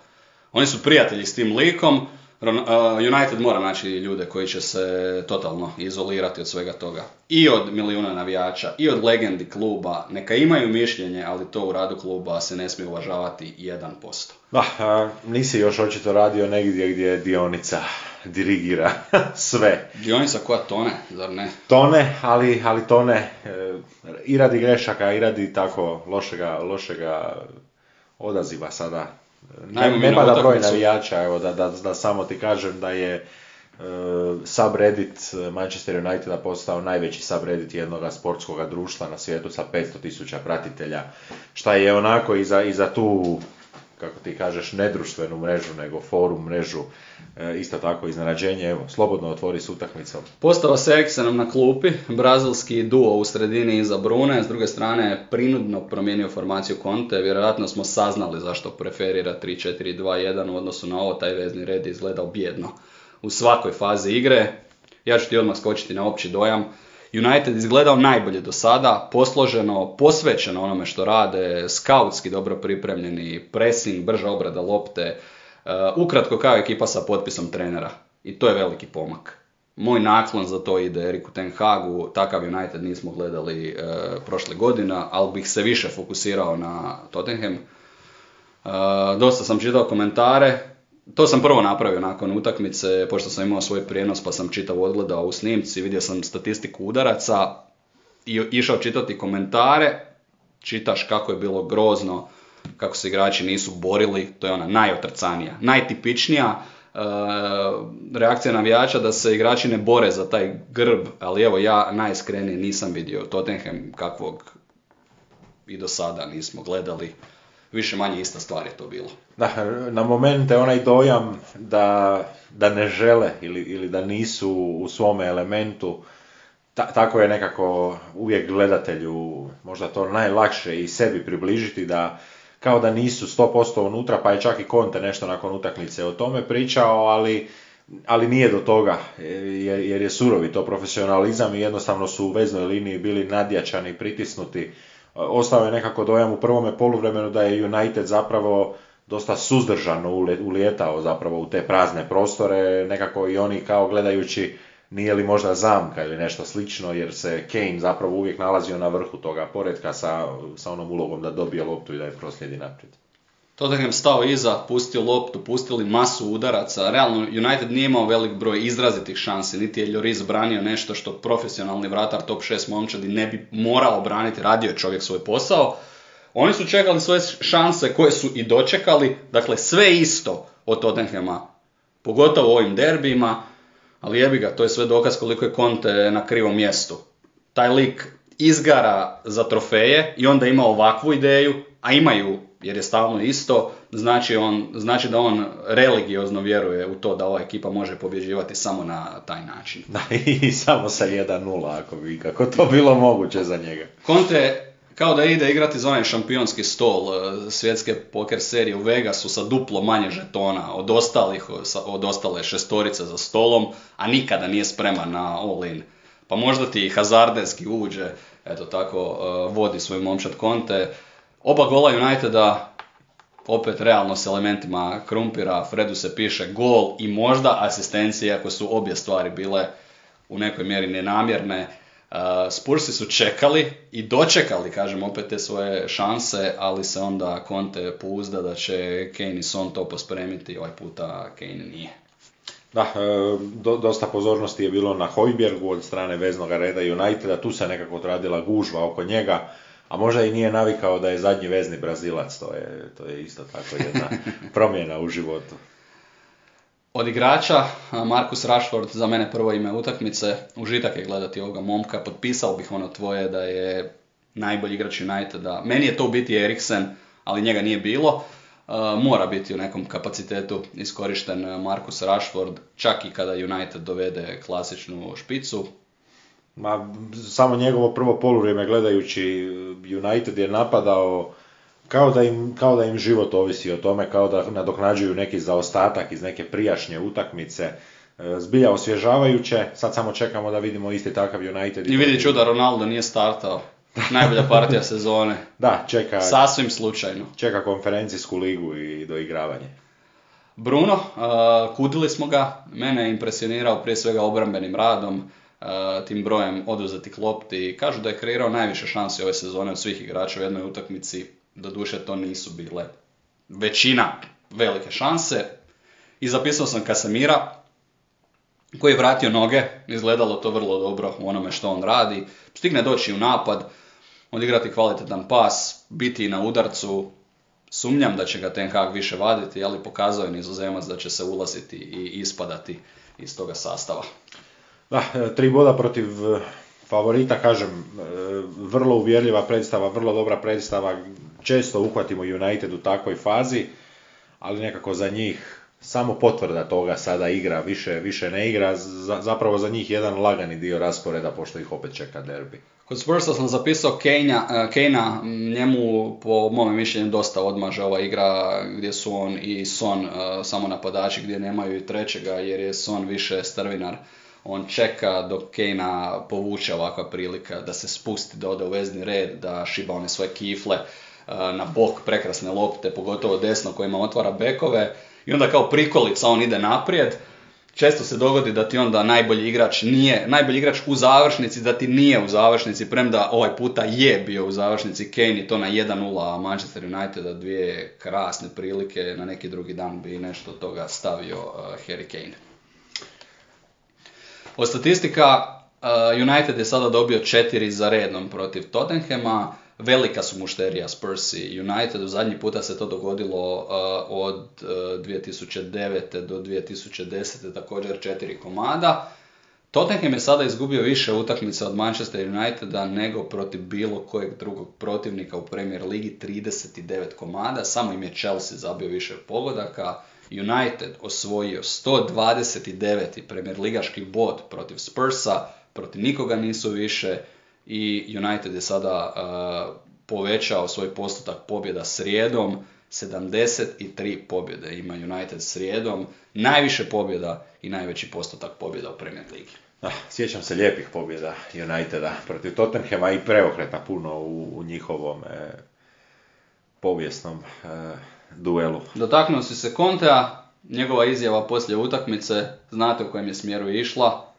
Speaker 2: Oni su prijatelji s tim likom, United mora naći ljude koji će se totalno izolirati od svega toga. I od milijuna navijača, i od legendi kluba. Neka imaju mišljenje, ali to u radu kluba se ne smije uvažavati 1%.
Speaker 1: Ah, nisi još očito radio negdje gdje dionica dirigira sve.
Speaker 2: Dionica koja tone, zar ne?
Speaker 1: Tone, ali, ali tone e, i radi grešaka, i radi tako lošega, lošega odaziva sada ne, ne pada broj navijača, evo da, da, da samo ti kažem da je uh, subreddit Manchester Uniteda postao najveći subreddit jednog sportskog društva na svijetu sa 500.000 pratitelja, šta je onako i za, i za tu kako ti kažeš, nedruštvenu mrežu, nego forum mrežu, e, isto tako iznenađenje, evo, slobodno otvori s utakmicom.
Speaker 2: Postao se Eksenom na klupi, brazilski duo u sredini iza Brune, s druge strane prinudno promijenio formaciju Conte, vjerojatno smo saznali zašto preferira 3-4-2-1 u odnosu na ovo, taj vezni red je izgledao bjedno u svakoj fazi igre. Ja ću ti odmah skočiti na opći dojam. United izgledao najbolje do sada, posloženo, posvećeno onome što rade, skautski dobro pripremljeni, pressing, brža obrada lopte, uh, ukratko kao ekipa sa potpisom trenera. I to je veliki pomak. Moj naklon za to ide Eriku Ten Hagu, takav United nismo gledali uh, prošle godina, ali bih se više fokusirao na Tottenham. Uh, dosta sam čitao komentare, to sam prvo napravio nakon utakmice, pošto sam imao svoj prijenos pa sam čitao odgledao u snimci, vidio sam statistiku udaraca i išao čitati komentare, čitaš kako je bilo grozno, kako se igrači nisu borili, to je ona najotrcanija, najtipičnija e, reakcija navijača da se igrači ne bore za taj grb, ali evo ja najiskrenije nisam vidio Tottenham kakvog i do sada nismo gledali više manje ista stvar je to bilo.
Speaker 1: Da, na momente onaj dojam da, da ne žele ili, ili da nisu u svome elementu, ta, tako je nekako uvijek gledatelju možda to najlakše i sebi približiti da kao da nisu 100% unutra, pa je čak i Conte nešto nakon utakmice o tome pričao, ali, ali nije do toga, jer, jer je surovi to profesionalizam i jednostavno su u veznoj liniji bili nadjačani, pritisnuti, ostao je nekako dojam u prvome poluvremenu da je United zapravo dosta suzdržano ulijetao zapravo u te prazne prostore, nekako i oni kao gledajući nije li možda zamka ili nešto slično, jer se Kane zapravo uvijek nalazio na vrhu toga poredka sa, sa onom ulogom da dobije loptu i da je proslijedi naprijed.
Speaker 2: Tottenham stao iza, pustio loptu, pustili masu udaraca. Realno, United nije imao velik broj izrazitih šansi, niti je Lloris branio nešto što profesionalni vratar top 6 momčadi ne bi morao braniti, radio je čovjek svoj posao. Oni su čekali svoje šanse koje su i dočekali, dakle sve isto od Tottenhama, pogotovo u ovim derbijima, ali jebi ga, to je sve dokaz koliko je Conte na krivom mjestu. Taj lik izgara za trofeje i onda ima ovakvu ideju, a imaju jer je stalno isto, znači, on, znači da on religiozno vjeruje u to da ova ekipa može pobjeđivati samo na taj način.
Speaker 1: Da, i samo sa 1-0 ako bi kako to bilo moguće za njega.
Speaker 2: Conte kao da ide igrati za onaj šampionski stol e, svjetske poker serije u Vegasu sa duplo manje žetona od ostalih, od ostale šestorice za stolom, a nikada nije spreman na all-in. Pa možda ti hazarderski uđe, eto tako, e, vodi svoj momčad Conte, Oba gola Uniteda, opet realno s elementima krumpira, Fredu se piše gol i možda asistencije, ako su obje stvari bile u nekoj mjeri nenamjerne. Uh, Spursi su čekali i dočekali, kažem, opet te svoje šanse, ali se onda Conte pouzda da će Kane i Son to pospremiti, ovaj puta Kane nije.
Speaker 1: Da, e, dosta pozornosti je bilo na Hojbjergu od strane veznog reda Uniteda, tu se nekako odradila gužva oko njega a možda i nije navikao da je zadnji vezni Brazilac, to je, to je isto tako jedna promjena u životu.
Speaker 2: Od igrača, Markus Rashford za mene prvo ime utakmice, užitak je gledati ovoga momka, potpisao bih ono tvoje da je najbolji igrač Uniteda. Meni je to u biti Eriksen, ali njega nije bilo. mora biti u nekom kapacitetu iskorišten Markus Rashford, čak i kada United dovede klasičnu špicu.
Speaker 1: Ma, samo njegovo prvo poluvrijeme gledajući United je napadao kao da, im, kao da im život ovisi o tome, kao da nadoknađuju neki zaostatak iz neke prijašnje utakmice. E, zbilja osvježavajuće, sad samo čekamo da vidimo isti takav United.
Speaker 2: I vidi čuda, Ronaldo nije startao. Najbolja partija sezone.
Speaker 1: Da, čeka...
Speaker 2: Sasvim slučajno.
Speaker 1: Čeka konferencijsku ligu i doigravanje.
Speaker 2: Bruno, kudili smo ga, mene je impresionirao prije svega obrambenim radom, tim brojem oduzetih lopti. Kažu da je kreirao najviše šansi ove sezone od svih igrača u jednoj utakmici. Doduše to nisu bile većina velike šanse. I zapisao sam Kasemira, koji je vratio noge, izgledalo to vrlo dobro u onome što on radi. Stigne doći u napad, odigrati kvalitetan pas, biti na udarcu. Sumnjam da će ga Ten Hag više vaditi, ali pokazao je nizozemac da će se ulaziti i ispadati iz toga sastava.
Speaker 1: Da, e, tri boda protiv e, favorita, kažem, e, vrlo uvjerljiva predstava, vrlo dobra predstava, često uhvatimo United u takvoj fazi, ali nekako za njih samo potvrda toga sada igra, više, više ne igra, zapravo za njih jedan lagani dio rasporeda pošto ih opet čeka derbi.
Speaker 2: Kod Spursa sam zapisao Kejna, njemu po mome mišljenju dosta odmaže ova igra gdje su on i Son samo napadači gdje nemaju i trećega jer je Son više strvinar on čeka dok Kejna povuče ovakva prilika da se spusti, da ode u vezni red, da šiba one svoje kifle e, na bok prekrasne lopte, pogotovo desno kojima otvara bekove i onda kao prikolica on ide naprijed. Često se dogodi da ti onda najbolji igrač nije, najbolji igrač u završnici, da ti nije u završnici, premda ovaj puta je bio u završnici Kane i to na 1-0, a Manchester United da dvije krasne prilike, na neki drugi dan bi nešto toga stavio uh, Harry Kane. Od statistika, uh, United je sada dobio četiri za redom protiv Tottenhama, velika su mušterija Spurs i United, u zadnji puta se to dogodilo uh, od uh, 2009. do 2010. također četiri komada. Tottenham je sada izgubio više utakmica od Manchester Uniteda nego protiv bilo kojeg drugog protivnika u Premier Ligi 39 komada, samo im je Chelsea zabio više pogodaka. United osvojio 129. Premier Ligaški bod protiv Spursa, protiv nikoga nisu više i United je sada uh, povećao svoj postotak pobjeda srijedom, 73 pobjede ima United srijedom, najviše pobjeda i najveći postotak pobjeda u Premier Ligi.
Speaker 1: Ah, sjećam se lijepih pobjeda Uniteda protiv Tottenhama i preokreta puno u, u njihovom e, povijesnom e, duelu.
Speaker 2: Dotaknuo si se Kontea, njegova izjava poslije utakmice, znate u kojem je smjeru išla,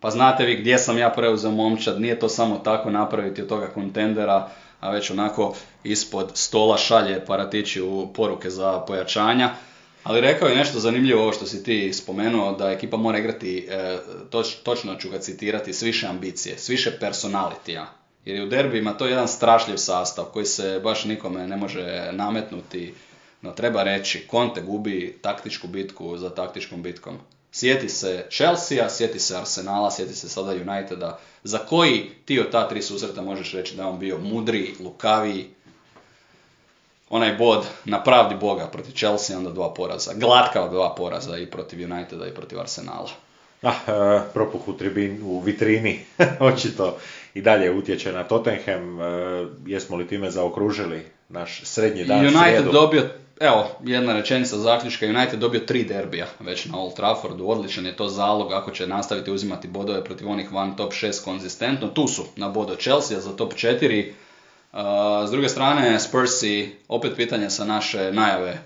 Speaker 2: pa znate vi gdje sam ja preuzeo momčad, nije to samo tako napraviti od toga kontendera, a već onako ispod stola šalje paratići u poruke za pojačanja. Ali rekao je nešto zanimljivo ovo što si ti spomenuo, da ekipa mora igrati, e, toč, točno ću ga citirati, s više ambicije, s više personalitija. Jer je u derbima to jedan strašljiv sastav koji se baš nikome ne može nametnuti. No treba reći, Conte gubi taktičku bitku za taktičkom bitkom. Sjeti se Chelsea, sjeti se Arsenala, sjeti se sada Uniteda, za koji ti od ta tri susreta možeš reći da je on bio mudri, lukaviji, onaj bod na pravdi Boga protiv Chelsea, onda dva poraza. Glatka dva poraza i protiv Uniteda i protiv Arsenala.
Speaker 1: Ah, e, propuh u, tribin, u vitrini očito i dalje utječe na Tottenham. E, jesmo li time zaokružili naš srednji dan
Speaker 2: United
Speaker 1: srijedu?
Speaker 2: dobio, evo, jedna rečenica zaključka, United dobio tri derbija već na Old Traffordu, odličan je to zalog ako će nastaviti uzimati bodove protiv onih van top 6 konzistentno, tu su na bodo Chelsea za top 4, Uh, s druge strane, Spursi, opet pitanje sa naše najave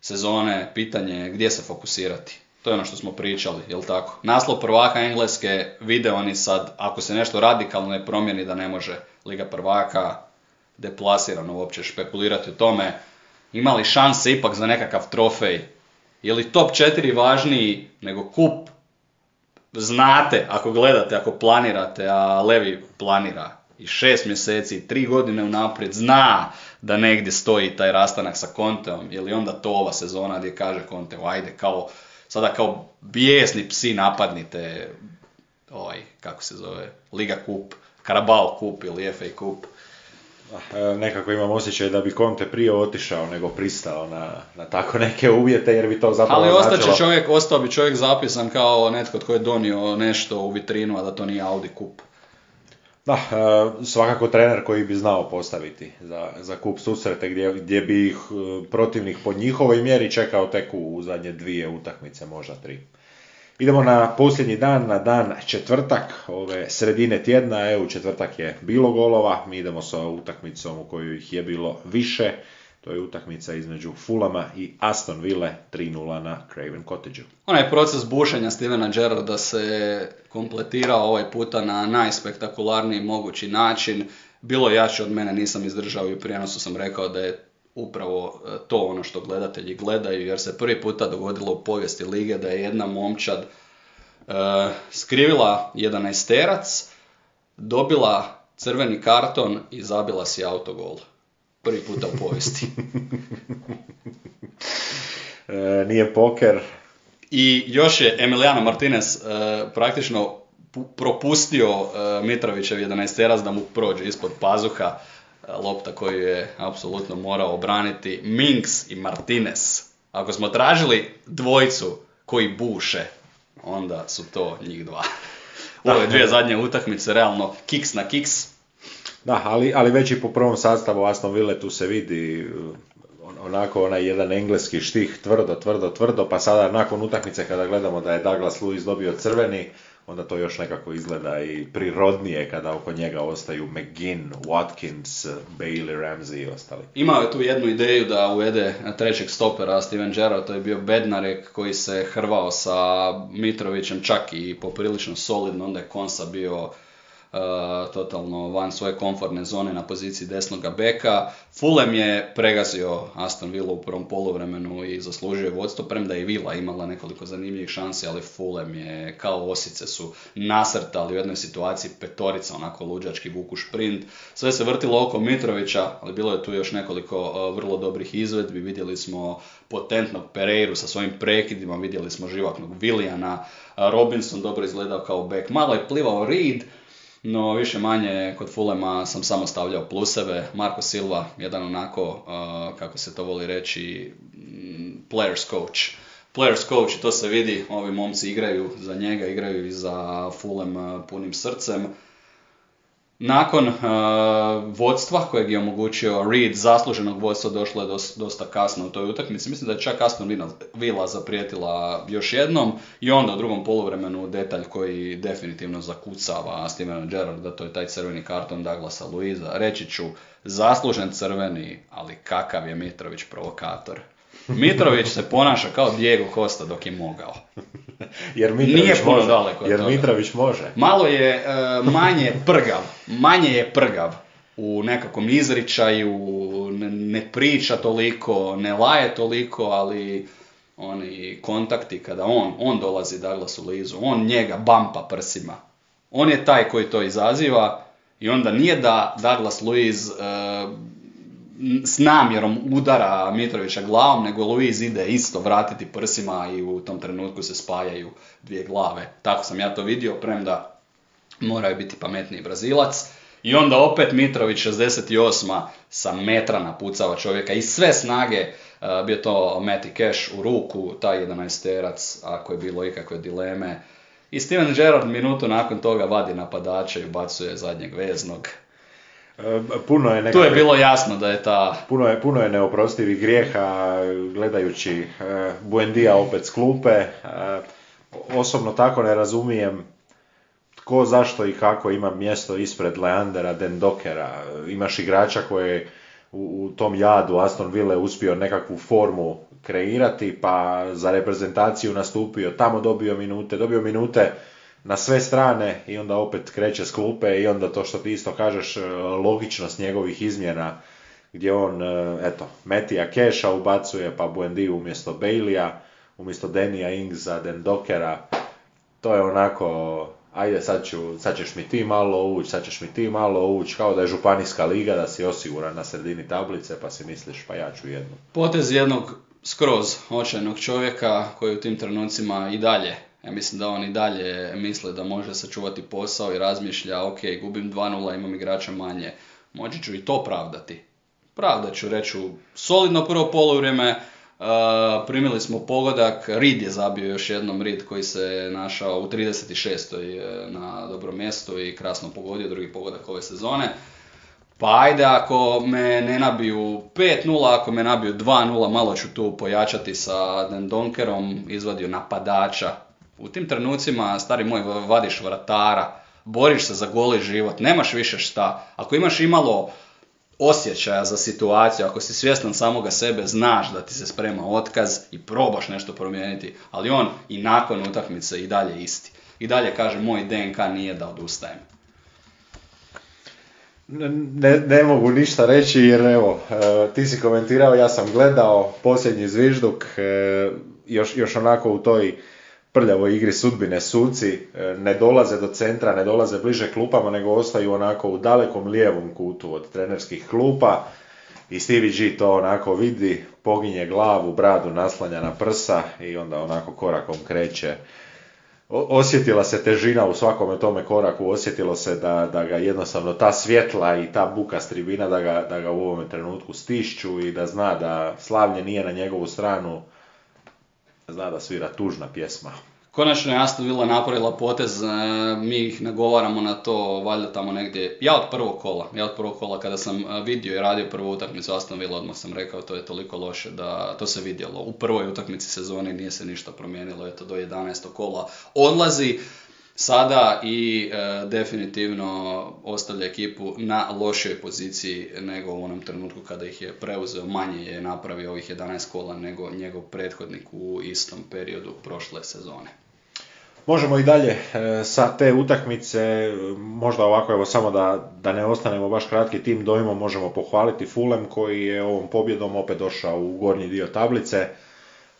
Speaker 2: sezone, pitanje gdje se fokusirati. To je ono što smo pričali, jel tako? Naslov prvaka Engleske vide oni sad, ako se nešto radikalno ne promijeni da ne može Liga prvaka deplasirano uopće špekulirati o tome. Ima li šanse ipak za nekakav trofej? Je li top 4 važniji nego kup? Znate, ako gledate, ako planirate, a Levi planira i šest mjeseci, tri godine unaprijed, zna da negdje stoji taj rastanak sa Conteom, je li onda to ova sezona gdje kaže Conte, ajde kao, sada kao bijesni psi napadnite ovaj, kako se zove, Liga Kup, Karabao Kup ili FA Kup.
Speaker 1: E, Nekako imam osjećaj da bi Conte prije otišao nego pristao na, na tako neke uvjete jer bi to zapravo
Speaker 2: Ali ostaće
Speaker 1: značilo-
Speaker 2: čovjek, ostao bi čovjek zapisan kao netko tko je donio nešto u vitrinu, a da to nije Audi Kup.
Speaker 1: Da, e, svakako trener koji bi znao postaviti za, za kup susrete gdje, gdje bi ih e, protivnik po njihovoj mjeri čekao tek u, zadnje dvije utakmice, možda tri. Idemo na posljednji dan, na dan četvrtak, ove sredine tjedna, evo četvrtak je bilo golova, mi idemo sa utakmicom u kojoj ih je bilo više, to je utakmica između Fulama i Aston Ville 3-0 na Craven Cottageu.
Speaker 2: Onaj proces bušenja Stevena Gerrarda se kompletirao ovaj puta na najspektakularniji mogući način. Bilo jače od mene, nisam izdržao i u prijenosu sam rekao da je upravo e, to ono što gledatelji gledaju, jer se prvi puta dogodilo u povijesti lige da je jedna momčad e, skrivila jedan esterac, dobila crveni karton i zabila si autogol. Prvi puta u povijesti.
Speaker 1: E, nije poker,
Speaker 2: I još je Emiliano Martinez e, praktično pu- propustio e, Mitrovićev 11 teras da mu prođe ispod pazuha e, lopta koju je apsolutno morao obraniti Minks i Martinez. Ako smo tražili dvojicu koji buše, onda su to njih dva. Ove dvije zadnje utakmice, realno, kiks na kiks.
Speaker 1: Da, ali, ali već i po prvom sastavu Aston Ville tu se vidi uh, onako onaj jedan engleski štih, tvrdo, tvrdo, tvrdo, pa sada nakon utakmice kada gledamo da je Douglas Lewis dobio crveni, onda to još nekako izgleda i prirodnije kada oko njega ostaju McGinn, Watkins, Bailey, Ramsey i ostali.
Speaker 2: Imao je tu jednu ideju da uvede trećeg stopera Steven Gerrard, to je bio Bednarek koji se hrvao sa Mitrovićem čak i poprilično solidno, onda je Konsa bio totalno van svoje komfortne zone na poziciji desnoga beka. Fulham je pregazio Aston Villa u prvom poluvremenu i zaslužio vodstvo, premda je i Villa imala nekoliko zanimljivih šansi, ali Fulham je kao osice su nasrtali u jednoj situaciji petorica, onako luđački vuku šprint. Sve se vrtilo oko Mitrovića, ali bilo je tu još nekoliko uh, vrlo dobrih izvedbi. Vidjeli smo potentnog Pereiru sa svojim prekidima, vidjeli smo živaknog Williana, uh, Robinson dobro izgledao kao bek. Malo je plivao Reed, no više manje kod Fulema sam samo stavljao pluseve. Marko Silva, jedan onako, uh, kako se to voli reći, mm, players coach. Players coach, to se vidi, ovi momci igraju za njega, igraju i za Fulem uh, punim srcem. Nakon uh, vodstva kojeg je omogućio Reed, zasluženog vodstva, došlo je dosta kasno u toj utakmici. Mislim da je čak Aston Villa zaprijetila još jednom i onda u drugom poluvremenu detalj koji definitivno zakucava Stevena Gerrarda, to je taj crveni karton Douglasa Luiza. Reći ću, zaslužen crveni, ali kakav je Mitrović provokator. Mitrović se ponaša kao Diego Costa dok je mogao.
Speaker 1: jer Mitrović Nije puno može. daleko Jer Mitrović može.
Speaker 2: Malo je e, manje prgav, manje je prgav u nekakvom izričaju, ne, priča toliko, ne laje toliko, ali oni kontakti kada on, on dolazi Douglasu Lizu, on njega bampa prsima. On je taj koji to izaziva i onda nije da Douglas Luiz e, s namjerom udara Mitrovića glavom, nego Luiz ide isto vratiti prsima i u tom trenutku se spajaju dvije glave. Tako sam ja to vidio, premda moraju biti pametniji Brazilac. I onda opet Mitrović 68. sa metra napucava čovjeka i sve snage, uh, bio to Matty Cash u ruku, taj 11 terac, ako je bilo ikakve dileme. I Steven Gerrard minutu nakon toga vadi napadača i ubacuje zadnjeg veznog.
Speaker 1: Puno je
Speaker 2: nekako, Tu je bilo jasno da je ta...
Speaker 1: Puno je, puno je neoprostivih grijeha gledajući uh, Buendija opet s klupe. E, osobno tako ne razumijem tko, zašto i kako ima mjesto ispred Leandera Dendokera. Imaš igrača koje u, u tom jadu Aston Ville uspio nekakvu formu kreirati, pa za reprezentaciju nastupio, tamo dobio minute, dobio minute na sve strane i onda opet kreće s i onda to što ti isto kažeš, e, logičnost njegovih izmjena gdje on, e, eto, Metija Keša ubacuje, pa Buendi umjesto Baileya, umjesto Denija Ingza, Den Dokera, to je onako, ajde sad, ću, sad ćeš mi ti malo ući, sad ćeš mi ti malo ući, kao da je županijska liga, da si osiguran na sredini tablice, pa si misliš pa ja ću jednu.
Speaker 2: Potez jednog skroz očajnog čovjeka koji u tim trenucima i dalje ja mislim da on i dalje misle da može sačuvati posao i razmišlja, ok, gubim 2-0, imam igrača manje. Moći ću i to pravdati. Pravdat ću, reću, solidno prvo polovrijeme, Uh, primili smo pogodak, Reed je zabio još jednom Reed koji se našao u 36. E, na dobrom mjestu i krasno pogodio drugi pogodak ove sezone. Pa ajde ako me ne nabiju 5-0, ako me nabiju 2-0, malo ću tu pojačati sa Dendonkerom, izvadio napadača u tim trenucima, stari moj, vadiš vratara, boriš se za goli život, nemaš više šta. Ako imaš imalo osjećaja za situaciju, ako si svjestan samoga sebe, znaš da ti se sprema otkaz i probaš nešto promijeniti, ali on i nakon utakmice i dalje isti. I dalje kaže, moj DNK nije da odustajem.
Speaker 1: Ne, ne mogu ništa reći jer evo, e, ti si komentirao, ja sam gledao posljednji zvižduk, e, još, još onako u toj prljavoj igri sudbine suci e, ne dolaze do centra, ne dolaze bliže klupama, nego ostaju onako u dalekom lijevom kutu od trenerskih klupa i Stevie G to onako vidi, poginje glavu, bradu naslanja na prsa i onda onako korakom kreće. Osjetila se težina u svakome tome koraku, osjetilo se da, da ga jednostavno ta svjetla i ta buka stribina da ga, da ga u ovome trenutku stišću i da zna da slavlje nije na njegovu stranu, zna da svira tužna pjesma.
Speaker 2: Konačno je Aston Villa napravila potez, e, mi ih nagovaramo na to valjda tamo negdje, ja od prvog kola, ja od prvog kola kada sam e, vidio i radio prvu utakmicu Aston Villa, odmah sam rekao to je toliko loše da to se vidjelo. U prvoj utakmici sezoni nije se ništa promijenilo, eto do 11. kola odlazi sada i e, definitivno ostavlja ekipu na lošoj poziciji nego u onom trenutku kada ih je preuzeo, manje je napravio ovih 11 kola nego njegov prethodnik u istom periodu prošle sezone.
Speaker 1: Možemo i dalje e, sa te utakmice, možda ovako evo samo da, da ne ostanemo baš kratki tim dojmom, možemo pohvaliti Fulham koji je ovom pobjedom opet došao u gornji dio tablice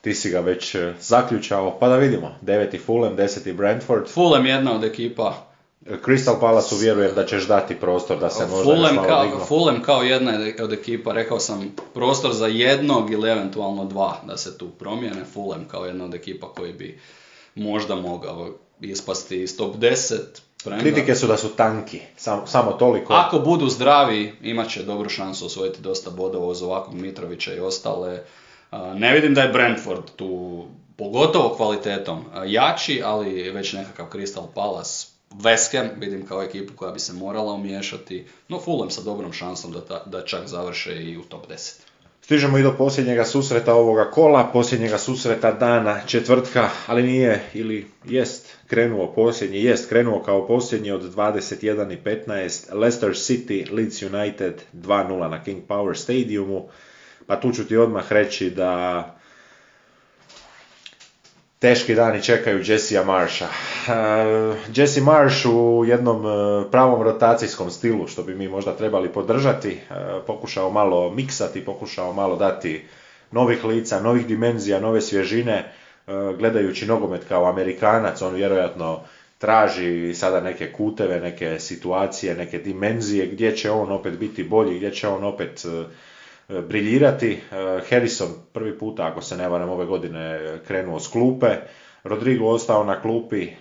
Speaker 1: ti si ga već e, zaključao, pa da vidimo. Deveti Fulham, deseti Brentford.
Speaker 2: Fulham jedna od ekipa.
Speaker 1: Crystal Palace vjerujem da ćeš dati prostor da se možda
Speaker 2: Fulham malo kao, Fulham kao jedna od ekipa, rekao sam prostor za jednog ili eventualno dva da se tu promijene. Fulham kao jedna od ekipa koji bi možda mogao ispasti iz top 10.
Speaker 1: Premda. Kritike su da su tanki, samo, samo toliko.
Speaker 2: Ako budu zdravi, imat će dobru šansu osvojiti dosta bodova uz ovakvog Mitrovića i ostale. Ne vidim da je Brentford tu pogotovo kvalitetom jači, ali već nekakav Crystal Palace, West vidim kao ekipu koja bi se morala umiješati, no Fulham sa dobrom šansom da, da čak završe i u top 10.
Speaker 1: Stižemo i do posljednjega susreta ovoga kola, posljednjega susreta dana četvrtka, ali nije ili jest krenuo posljednji, jest krenuo kao posljednji od 21 i 15, Leicester City, Leeds United 2-0 na King Power Stadiumu. Pa tu ću ti odmah reći da teški dani čekaju Jessija Marsha. Uh, Jesse Marsh u jednom e, pravom rotacijskom stilu, što bi mi možda trebali podržati, e, pokušao malo miksati, pokušao malo dati novih lica, novih dimenzija, nove svježine, gledajući nogomet kao Amerikanac, on vjerojatno traži sada neke kuteve, neke situacije, neke dimenzije, gdje će on opet biti bolji, gdje će on opet E, briljirati. E, Harrison prvi puta, ako se ne varam, ove godine krenuo s klupe. Rodrigo ostao na klupi, e,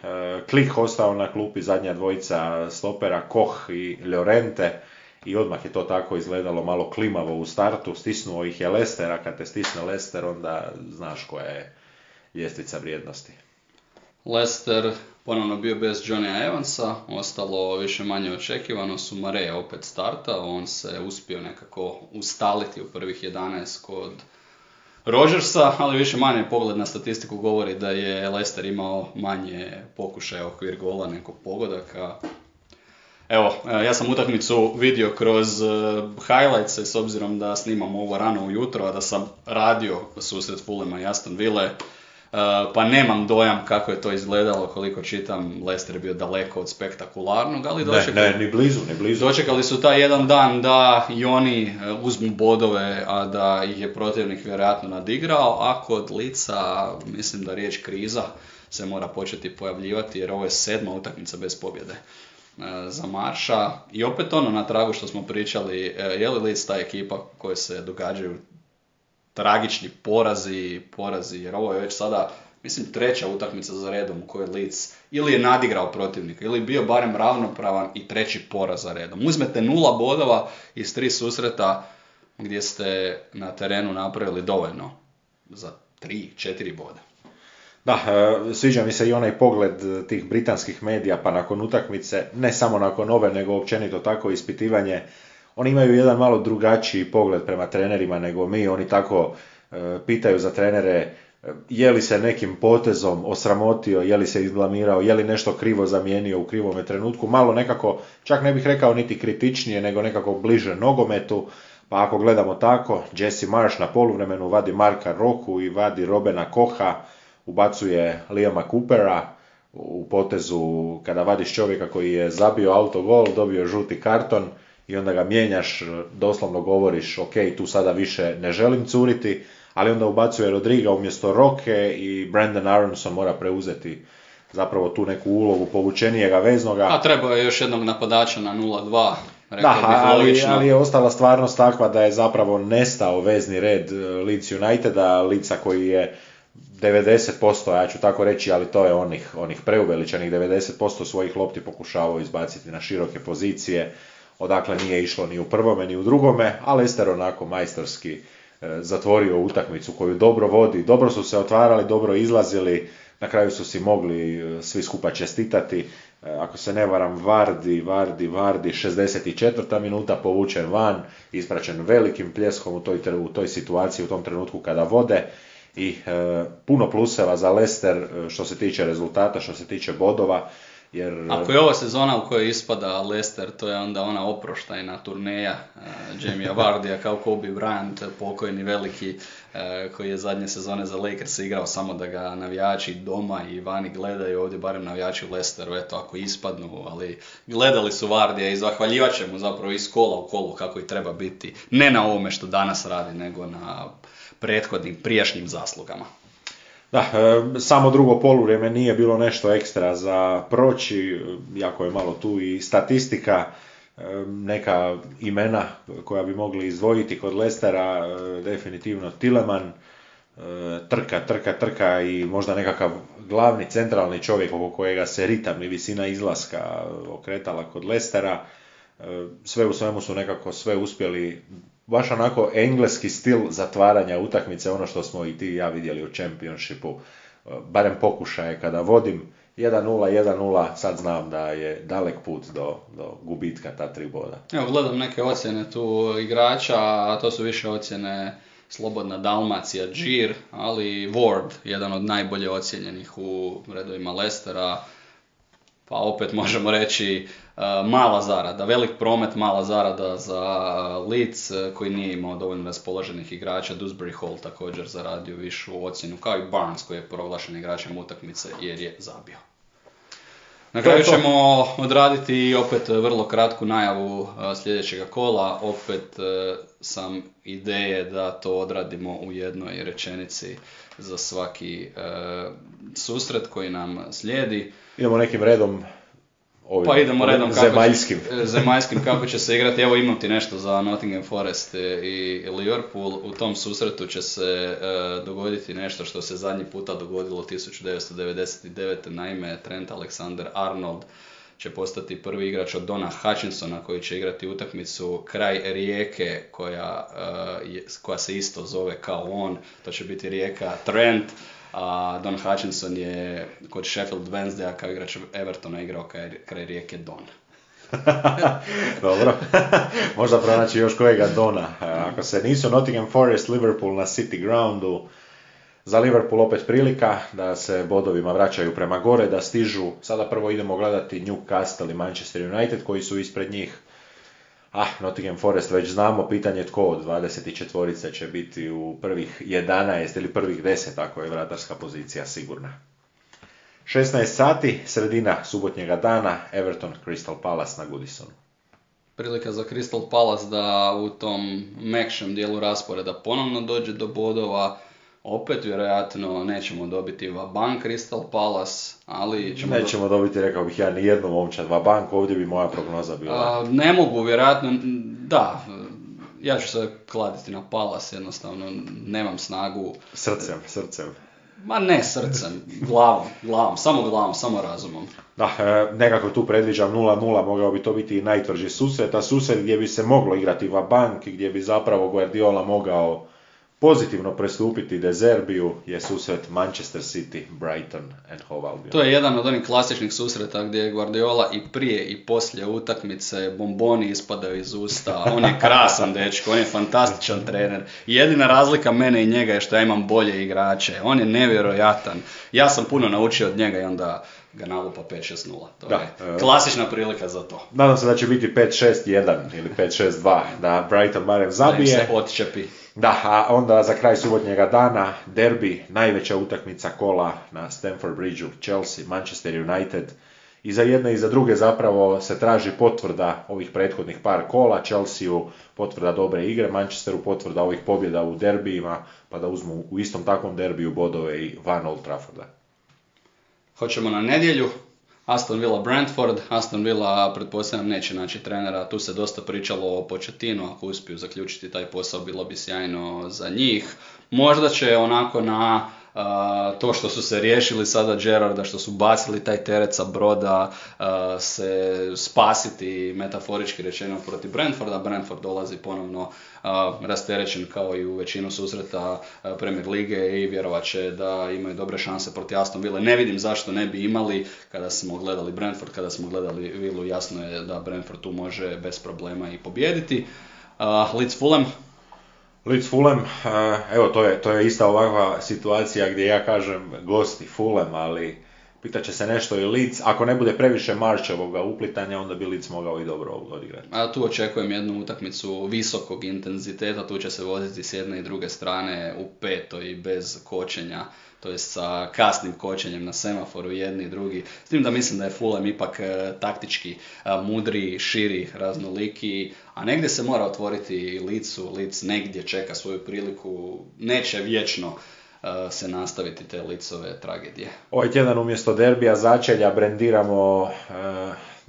Speaker 1: Klik ostao na klupi, zadnja dvojica stopera, Koh i Llorente. I odmah je to tako izgledalo malo klimavo u startu, stisnuo ih je Lester, a kad te stisne Lester onda znaš koja je ljestvica vrijednosti.
Speaker 2: Lester ponovno bio bez Johnny Evansa, ostalo više manje očekivano su Mare opet starta, on se uspio nekako ustaliti u prvih 11 kod Rodgersa, ali više manje pogled na statistiku govori da je Leicester imao manje pokušaja okvir gola nego pogodaka. Evo, e, ja sam utakmicu vidio kroz e, highlights s obzirom da snimam ovo rano ujutro, a da sam radio susret Fulema i Aston Ville, pa nemam dojam kako je to izgledalo, koliko čitam, Leicester je bio daleko od spektakularnog, ali dočekali,
Speaker 1: ne, ne, ni blizu, ni blizu.
Speaker 2: dočekali su taj jedan dan da i oni uh, uzmu bodove, a da ih je protivnik vjerojatno nadigrao, a kod lica, mislim da riječ kriza se mora početi pojavljivati, jer ovo je sedma utakmica bez pobjede uh, za Marša. I opet ono na tragu što smo pričali, je li Lic ta ekipa koje se događaju tragični porazi, porazi, jer ovo je već sada, mislim, treća utakmica za redom u kojoj Leeds ili je nadigrao protivnika, ili bio barem ravnopravan i treći poraz za redom. Uzmete nula bodova iz tri susreta gdje ste na terenu napravili dovoljno za tri, četiri boda.
Speaker 1: Da, e, sviđa mi se i onaj pogled tih britanskih medija pa nakon utakmice, ne samo nakon ove, nego općenito tako ispitivanje oni imaju jedan malo drugačiji pogled prema trenerima nego mi, oni tako e, pitaju za trenere e, je li se nekim potezom osramotio, je li se izblamirao, je li nešto krivo zamijenio u krivome trenutku, malo nekako, čak ne bih rekao niti kritičnije, nego nekako bliže nogometu, pa ako gledamo tako, Jesse Marsh na poluvremenu vadi Marka Roku i vadi Robena Koha, ubacuje Liama Coopera, u potezu kada vadiš čovjeka koji je zabio autogol, dobio žuti karton, i onda ga mijenjaš, doslovno govoriš ok, tu sada više ne želim curiti, ali onda ubacuje Rodriga umjesto Roke i Brandon Aronson mora preuzeti zapravo tu neku ulogu povučenijega veznoga.
Speaker 2: A treba je još jednog napadača na 0-2.
Speaker 1: Da, ali, ali, je ostala stvarnost takva da je zapravo nestao vezni red eh, Leeds Uniteda, Lica koji je 90%, ja ću tako reći, ali to je onih, onih preuveličanih 90% svojih lopti pokušavao izbaciti na široke pozicije odakle nije išlo ni u prvome ni u drugome, a Lester onako majstorski zatvorio utakmicu koju dobro vodi, dobro su se otvarali, dobro izlazili, na kraju su si mogli svi skupa čestitati. Ako se ne varam, Vardi, Vardi, Vardi, 64. minuta povučen van, ispraćen velikim pljeskom u toj, u toj situaciji, u tom trenutku kada vode i e, puno pluseva za Leicester e, što se tiče rezultata, što se tiče bodova. Jer...
Speaker 2: Ako je ova sezona u kojoj ispada Leicester, to je onda ona oproštajna turneja uh, Jamie Vardija kao Kobe Bryant, pokojni veliki, koji je zadnje sezone za Lakers igrao samo da ga navijači doma i vani gledaju, ovdje barem navijači u Leicesteru, eto ako ispadnu, ali gledali su Vardija i zahvaljivat ćemo zapravo iz kola u kolu kako i treba biti, ne na ovome što danas radi, nego na prethodnim prijašnjim zaslugama.
Speaker 1: Da, e, samo drugo poluvrijeme nije bilo nešto ekstra za proći, jako je malo tu i statistika, e, neka imena koja bi mogli izdvojiti kod Lestera, e, definitivno Tileman, trka, trka, trka i možda nekakav glavni centralni čovjek oko kojega se ritam i visina izlaska okretala kod Lestera. Sve u svemu su nekako sve uspjeli baš onako engleski stil zatvaranja utakmice, ono što smo i ti i ja vidjeli u Championshipu, e, barem pokušaje kada vodim 1-0, 1-0, sad znam da je dalek put do, do gubitka ta tri boda.
Speaker 2: Evo, gledam neke ocjene tu igrača, a to su više ocjene Slobodna Dalmacija, Džir, ali Ward, jedan od najbolje ocjenjenih u redovima Lestera, pa opet možemo reći e, mala zarada, velik promet, mala zarada za Leeds e, koji nije imao dovoljno raspoloženih igrača, Dewsbury Hall također zaradio višu ocjenu, kao i Barnes koji je proglašen igračem utakmice jer je zabio. Na kraju ćemo odraditi opet vrlo kratku najavu e, sljedećeg kola. Opet sam ideje da to odradimo u jednoj rečenici za svaki susret koji nam slijedi.
Speaker 1: Idemo nekim redom
Speaker 2: ovim, pa idemo redom kako
Speaker 1: zemaljskim.
Speaker 2: Će, zemaljskim kako će se igrati. Evo imam ti nešto za Nottingham Forest i Liverpool. U tom susretu će se e, dogoditi nešto što se zadnji puta dogodilo 1999. Naime, Trent Alexander-Arnold će postati prvi igrač od Dona Hutchinsona koji će igrati utakmicu kraj rijeke koja, e, koja se isto zove kao on. To će biti rijeka Trent a Don Hutchinson je kod Sheffield Wednesday kao igrač Evertona igrao kraj, kraj rijeke Don.
Speaker 1: Dobro, možda pronaći još kojega Dona. Ako se nisu Nottingham Forest, Liverpool na City Groundu, za Liverpool opet prilika da se bodovima vraćaju prema gore, da stižu. Sada prvo idemo gledati Newcastle i Manchester United koji su ispred njih. Ah, Nottingham Forest već znamo, pitanje tko od 24 će biti u prvih 11 ili prvih 10 ako je vratarska pozicija sigurna. 16 sati, sredina subotnjega dana, Everton Crystal Palace na Goodisonu.
Speaker 2: Prilika za Crystal Palace da u tom mekšem dijelu rasporeda ponovno dođe do bodova, opet vjerojatno nećemo dobiti Vabank Crystal Palace, ali ćemo...
Speaker 1: Nećemo dobiti, rekao bih ja, ni jednu momčad Vabank, ovdje bi moja prognoza bila. A,
Speaker 2: ne mogu, vjerojatno, da, ja ću se kladiti na Palace, jednostavno nemam snagu.
Speaker 1: Srcem, srcem.
Speaker 2: Ma ne srcem, glavom, glavom, samo glavom, samo razumom.
Speaker 1: Da, e, nekako tu predviđam 0-0, mogao bi to biti i najtvrži susret, a susret gdje bi se moglo igrati Vabank i gdje bi zapravo Guardiola mogao pozitivno prestupiti Dezerbiju je susret Manchester City, Brighton and Hove Albion.
Speaker 2: To je jedan od onih klasičnih susreta gdje je Guardiola i prije i poslije utakmice bomboni ispadaju iz usta. On je krasan dečko, on je fantastičan trener. Jedina razlika mene i njega je što ja imam bolje igrače. On je nevjerojatan. Ja sam puno naučio od njega i onda ga nalupa 5-6-0. To da, je e, klasična prilika za to.
Speaker 1: Nadam se da će biti 5-6-1 ili 5-6-2, da Brighton barem zabije. Da se
Speaker 2: otčepi.
Speaker 1: Da, a onda za kraj subotnjega dana derbi, najveća utakmica kola na Stamford Bridgeu, Chelsea, Manchester United. I za jedne i za druge zapravo se traži potvrda ovih prethodnih par kola, Chelsea potvrda dobre igre, Manchesteru potvrda ovih pobjeda u derbijima, pa da uzmu u istom takvom derbiju bodove i van Old Trafforda.
Speaker 2: Hoćemo na nedjelju, Aston Villa Brentford, Aston Villa pretpostavljam neće naći trenera, tu se dosta pričalo o početinu, ako uspiju zaključiti taj posao bilo bi sjajno za njih. Možda će onako na to što su se riješili sada Gerarda, što su bacili taj teret sa broda, se spasiti metaforički rečeno protiv Brentforda. Brentford dolazi ponovno rasterećen kao i u većinu susreta Premier Lige i vjerovat će da imaju dobre šanse protiv Aston Ville. Ne vidim zašto ne bi imali kada smo gledali Brentford, kada smo gledali Villu, jasno je da Brentford tu može bez problema i pobijediti. Leeds Fulham,
Speaker 1: Leeds Fulham, evo to je, to je ista ovakva situacija gdje ja kažem gosti Fulham, ali pitat će se nešto i Leeds, ako ne bude previše Marčevoga uplitanja, onda bi Leeds mogao i dobro odigrati.
Speaker 2: A tu očekujem jednu utakmicu visokog intenziteta, tu će se voziti s jedne i druge strane u petoj bez kočenja to je sa kasnim kočenjem na semaforu jedni i drugi. S tim da mislim da je Fulham ipak e, taktički e, mudri, širi, raznoliki, a negdje se mora otvoriti licu, lic negdje čeka svoju priliku, neće vječno e, se nastaviti te licove tragedije.
Speaker 1: Ovaj tjedan umjesto derbija začelja brendiramo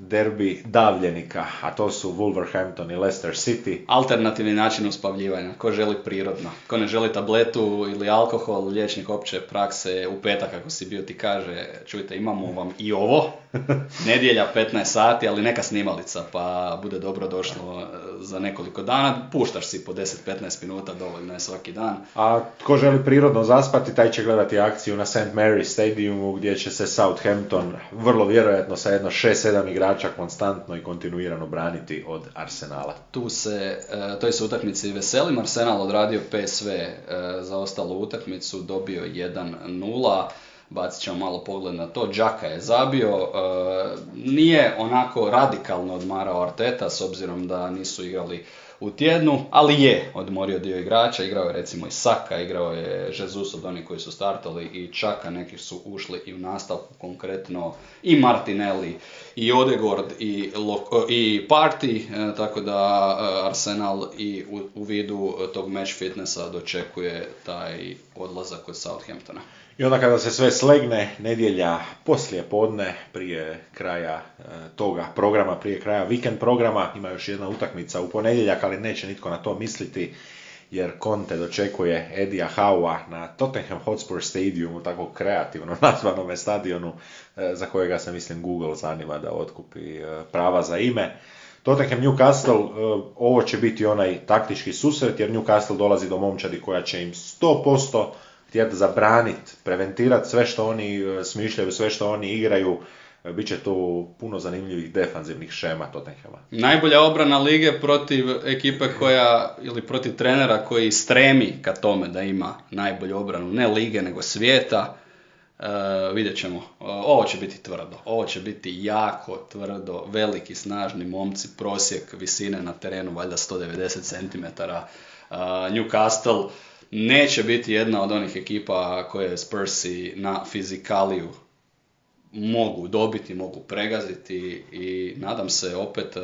Speaker 1: derbi davljenika, a to su Wolverhampton i Leicester City.
Speaker 2: Alternativni način uspavljivanja, ko želi prirodno. Ko ne želi tabletu ili alkohol, liječnik opće prakse u petak ako si bio ti kaže, čujte imamo vam i ovo, nedjelja 15 sati, ali neka snimalica pa bude dobro došlo e, za nekoliko dana, puštaš si po 10-15 minuta, dovoljno je svaki dan.
Speaker 1: A tko želi prirodno zaspati, taj će gledati akciju na St. Mary Stadiumu gdje će se Southampton vrlo vjerojatno sa jedno 6-7 igrača konstantno i kontinuirano braniti od Arsenala.
Speaker 2: Tu se, e, toj se utakmici veselim, Arsenal odradio PSV e, za ostalu utakmicu, dobio 1-0 bacit ćemo malo pogled na to. Džaka je zabio, e, nije onako radikalno odmarao Arteta s obzirom da nisu igrali u tjednu, ali je odmorio dio igrača, igrao je recimo i Saka, igrao je Jesus od onih koji su startali i Čaka, neki su ušli i u nastavku konkretno i Martinelli, i Odegord, i, i Party, e, tako da e, Arsenal i u, u vidu tog match fitnessa dočekuje taj odlazak od Southamptona.
Speaker 1: I onda kada se sve slegne, nedjelja poslije podne, prije kraja e, toga programa, prije kraja vikend programa, ima još jedna utakmica u ponedjeljak, ali neće nitko na to misliti, jer Conte dočekuje Edija Haua na Tottenham Hotspur Stadiumu, tako kreativno nazvanome stadionu, e, za kojega se mislim Google zanima da otkupi e, prava za ime. Tottenham Newcastle, ovo će biti onaj taktički susret, jer Newcastle dolazi do momčadi koja će im 100% htjeti zabraniti, preventirati sve što oni e, smišljaju, sve što oni igraju, e, bit će tu puno zanimljivih defanzivnih šema Tottenhama.
Speaker 2: Najbolja obrana lige protiv ekipe koja, ili protiv trenera koji stremi ka tome da ima najbolju obranu, ne lige nego svijeta, Uh, vidjet ćemo. ovo će biti tvrdo. Ovo će biti jako tvrdo, veliki, snažni momci, prosjek visine na terenu, valjda 190 cm. Uh, Newcastle neće biti jedna od onih ekipa koje Spursi na fizikaliju mogu dobiti, mogu pregaziti i nadam se opet e,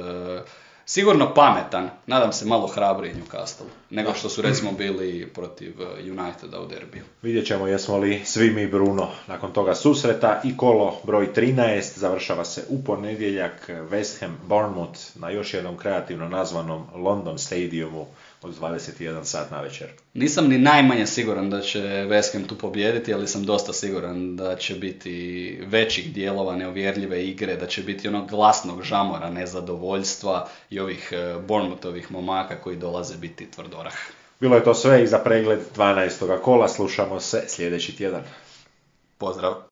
Speaker 2: sigurno pametan, nadam se malo hrabriji Newcastle, nego što su recimo bili protiv e, Uniteda u derbiju.
Speaker 1: Vidjet ćemo jesmo li svi mi Bruno nakon toga susreta. I kolo broj 13 završava se u ponedjeljak. West Ham Bournemouth na još jednom kreativno nazvanom London Stadiumu od 21 sat na večer.
Speaker 2: Nisam ni najmanje siguran da će West Ham tu pobijediti, ali sam dosta siguran da će biti većih dijelova neovjerljive igre, da će biti onog glasnog žamora, nezadovoljstva i ovih e, Bournemouthovih momaka koji dolaze biti tvrdorah.
Speaker 1: Bilo je to sve i za pregled 12. kola, slušamo se sljedeći tjedan.
Speaker 2: Pozdrav!